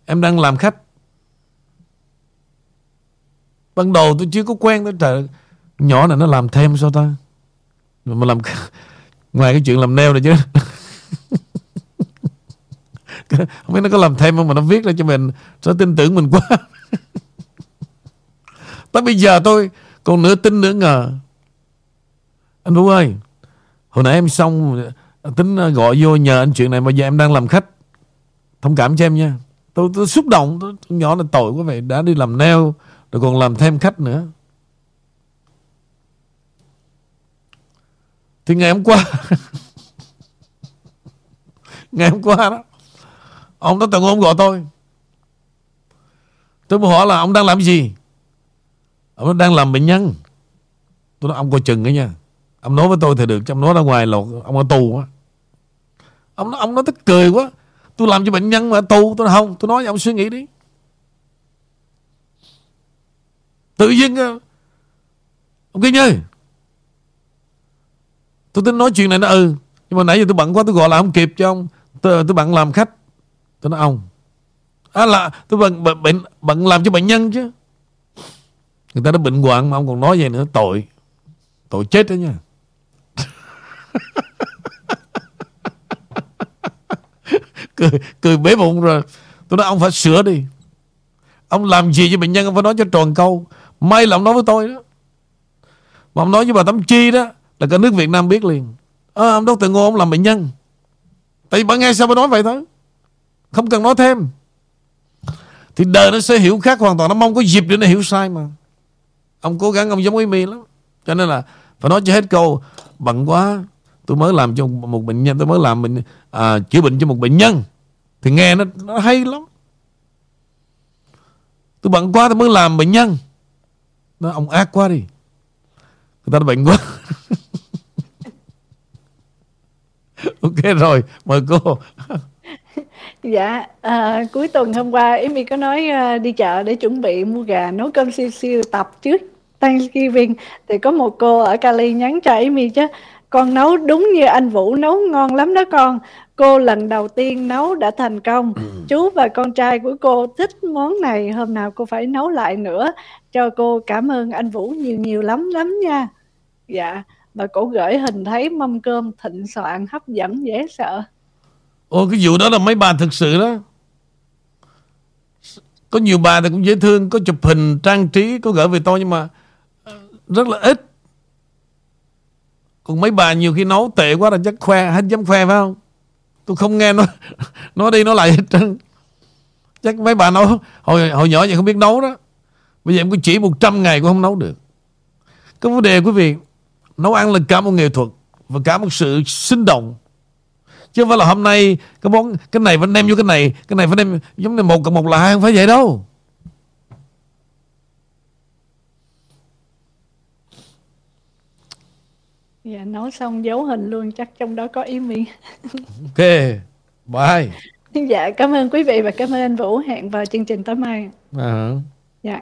Em đang làm khách. Ban đầu tôi chưa có quen tới trời, Nhỏ này nó làm thêm sao ta? Mà làm Ngoài cái chuyện làm nail này chứ. Không biết nó có làm thêm không Mà nó viết ra cho mình Nó tin tưởng mình quá. Tới bây giờ tôi còn nửa tin nửa ngờ. Anh Vũ ơi Hồi nãy em xong Tính à, gọi vô nhờ anh chuyện này Mà giờ em đang làm khách. Thông cảm cho em nha. Tôi, tôi xúc động tôi, Nhỏ là tội quá vậy Đã đi làm nail Rồi còn làm thêm khách nữa. Thì ngày hôm qua Ngày hôm qua đó Ông đó tận hôm gọi tôi. Tôi mới hỏi là ông đang làm gì? Ông đang làm bệnh nhân. Tôi nói ông coi chừng cái nha. Ông nói với tôi thì được Chứ ông nói ra ngoài là ông ở tù á. Ông nói, ông nói tức cười quá. Tôi làm cho bệnh nhân mà ở tù. Tôi nói không Tôi nói với ông suy nghĩ đi. Tự nhiên ờ, Ông kia nhơi Tôi tính nói chuyện này nó ừ Nhưng mà nãy giờ tôi bận quá tôi gọi là không kịp cho ông. Tôi, ờ, tôi bận làm khách. Tôi nói ông. À là tôi bận, bận, bận, bận làm cho bệnh nhân chứ. Người ta đã bệnh hoạn mà ông còn nói vậy nữa Tội. Tội chết đó nha. Cười, cười bế bụng rồi. Tôi nói ông phải sửa đi. Ông làm gì cho bệnh nhân Ông phải nói cho tròn câu. May là ông nói với tôi đó. Mà ông nói với bà Tấm Chi đó Là cả nước Việt Nam biết liền. À, Ông Dr. Ngô ông làm bệnh nhân. Tại vì bà nghe sao bà nói vậy thôi. Không cần nói thêm. Thì đời nó sẽ hiểu khác hoàn toàn. Nó mong có dịp để nó hiểu sai mà. Ông cố gắng ông giống ý mi lắm. Cho nên là phải nói cho hết câu Bận quá Tôi mới làm cho một bệnh nhân Tôi mới làm mình à, chữa bệnh cho một bệnh nhân. Thì nghe nó, nó hay lắm. Tôi bận quá tôi mới làm bệnh nhân. Nó ông ác quá đi. Người ta bệnh quá. Ok rồi Mời cô. Dạ, à, cuối tuần hôm qua Amy có nói à, đi chợ để chuẩn bị mua gà nấu cơm siêu siêu tập trước. Thanksgiving. Thì có một cô ở Cali nhắn cho Amy chứ con nấu đúng như anh Vũ nấu ngon lắm đó con. Cô lần đầu tiên nấu đã thành công. Ừ. chú và con trai của cô thích món này hôm nào cô phải nấu lại nữa. Cho cô cảm ơn anh Vũ nhiều nhiều lắm lắm nha. Dạ và cổ gửi hình thấy mâm cơm thịnh soạn hấp dẫn dễ sợ. Ồ cái vụ đó là mấy bà thực sự đó? Có nhiều bà thì cũng dễ thương Có chụp hình trang trí Có gửi về tôi nhưng mà rất là ít. Còn mấy bà nhiều khi nấu tệ quá là chắc khoe Hết dám khoe phải không? Tôi không nghe nó Nó đi nó lại hết trơn. Chắc mấy bà nấu Hồi, hồi nhỏ vậy không biết nấu đó. Bây giờ em cứ chỉ 100 ngày cũng không nấu được. Cái vấn đề quý vị Nấu ăn là cả một nghệ thuật Và cả một sự sinh động. Chứ không phải là hôm nay cái món cái này phải đem vô cái này cái này phải đem giống như một cộng một là hai không phải vậy đâu. Dạ nấu xong dấu hình luôn chắc trong đó có ý miệng. Ok bye. Dạ cảm ơn quý vị và cảm ơn anh Vũ hẹn vào chương trình tối mai. À. dạ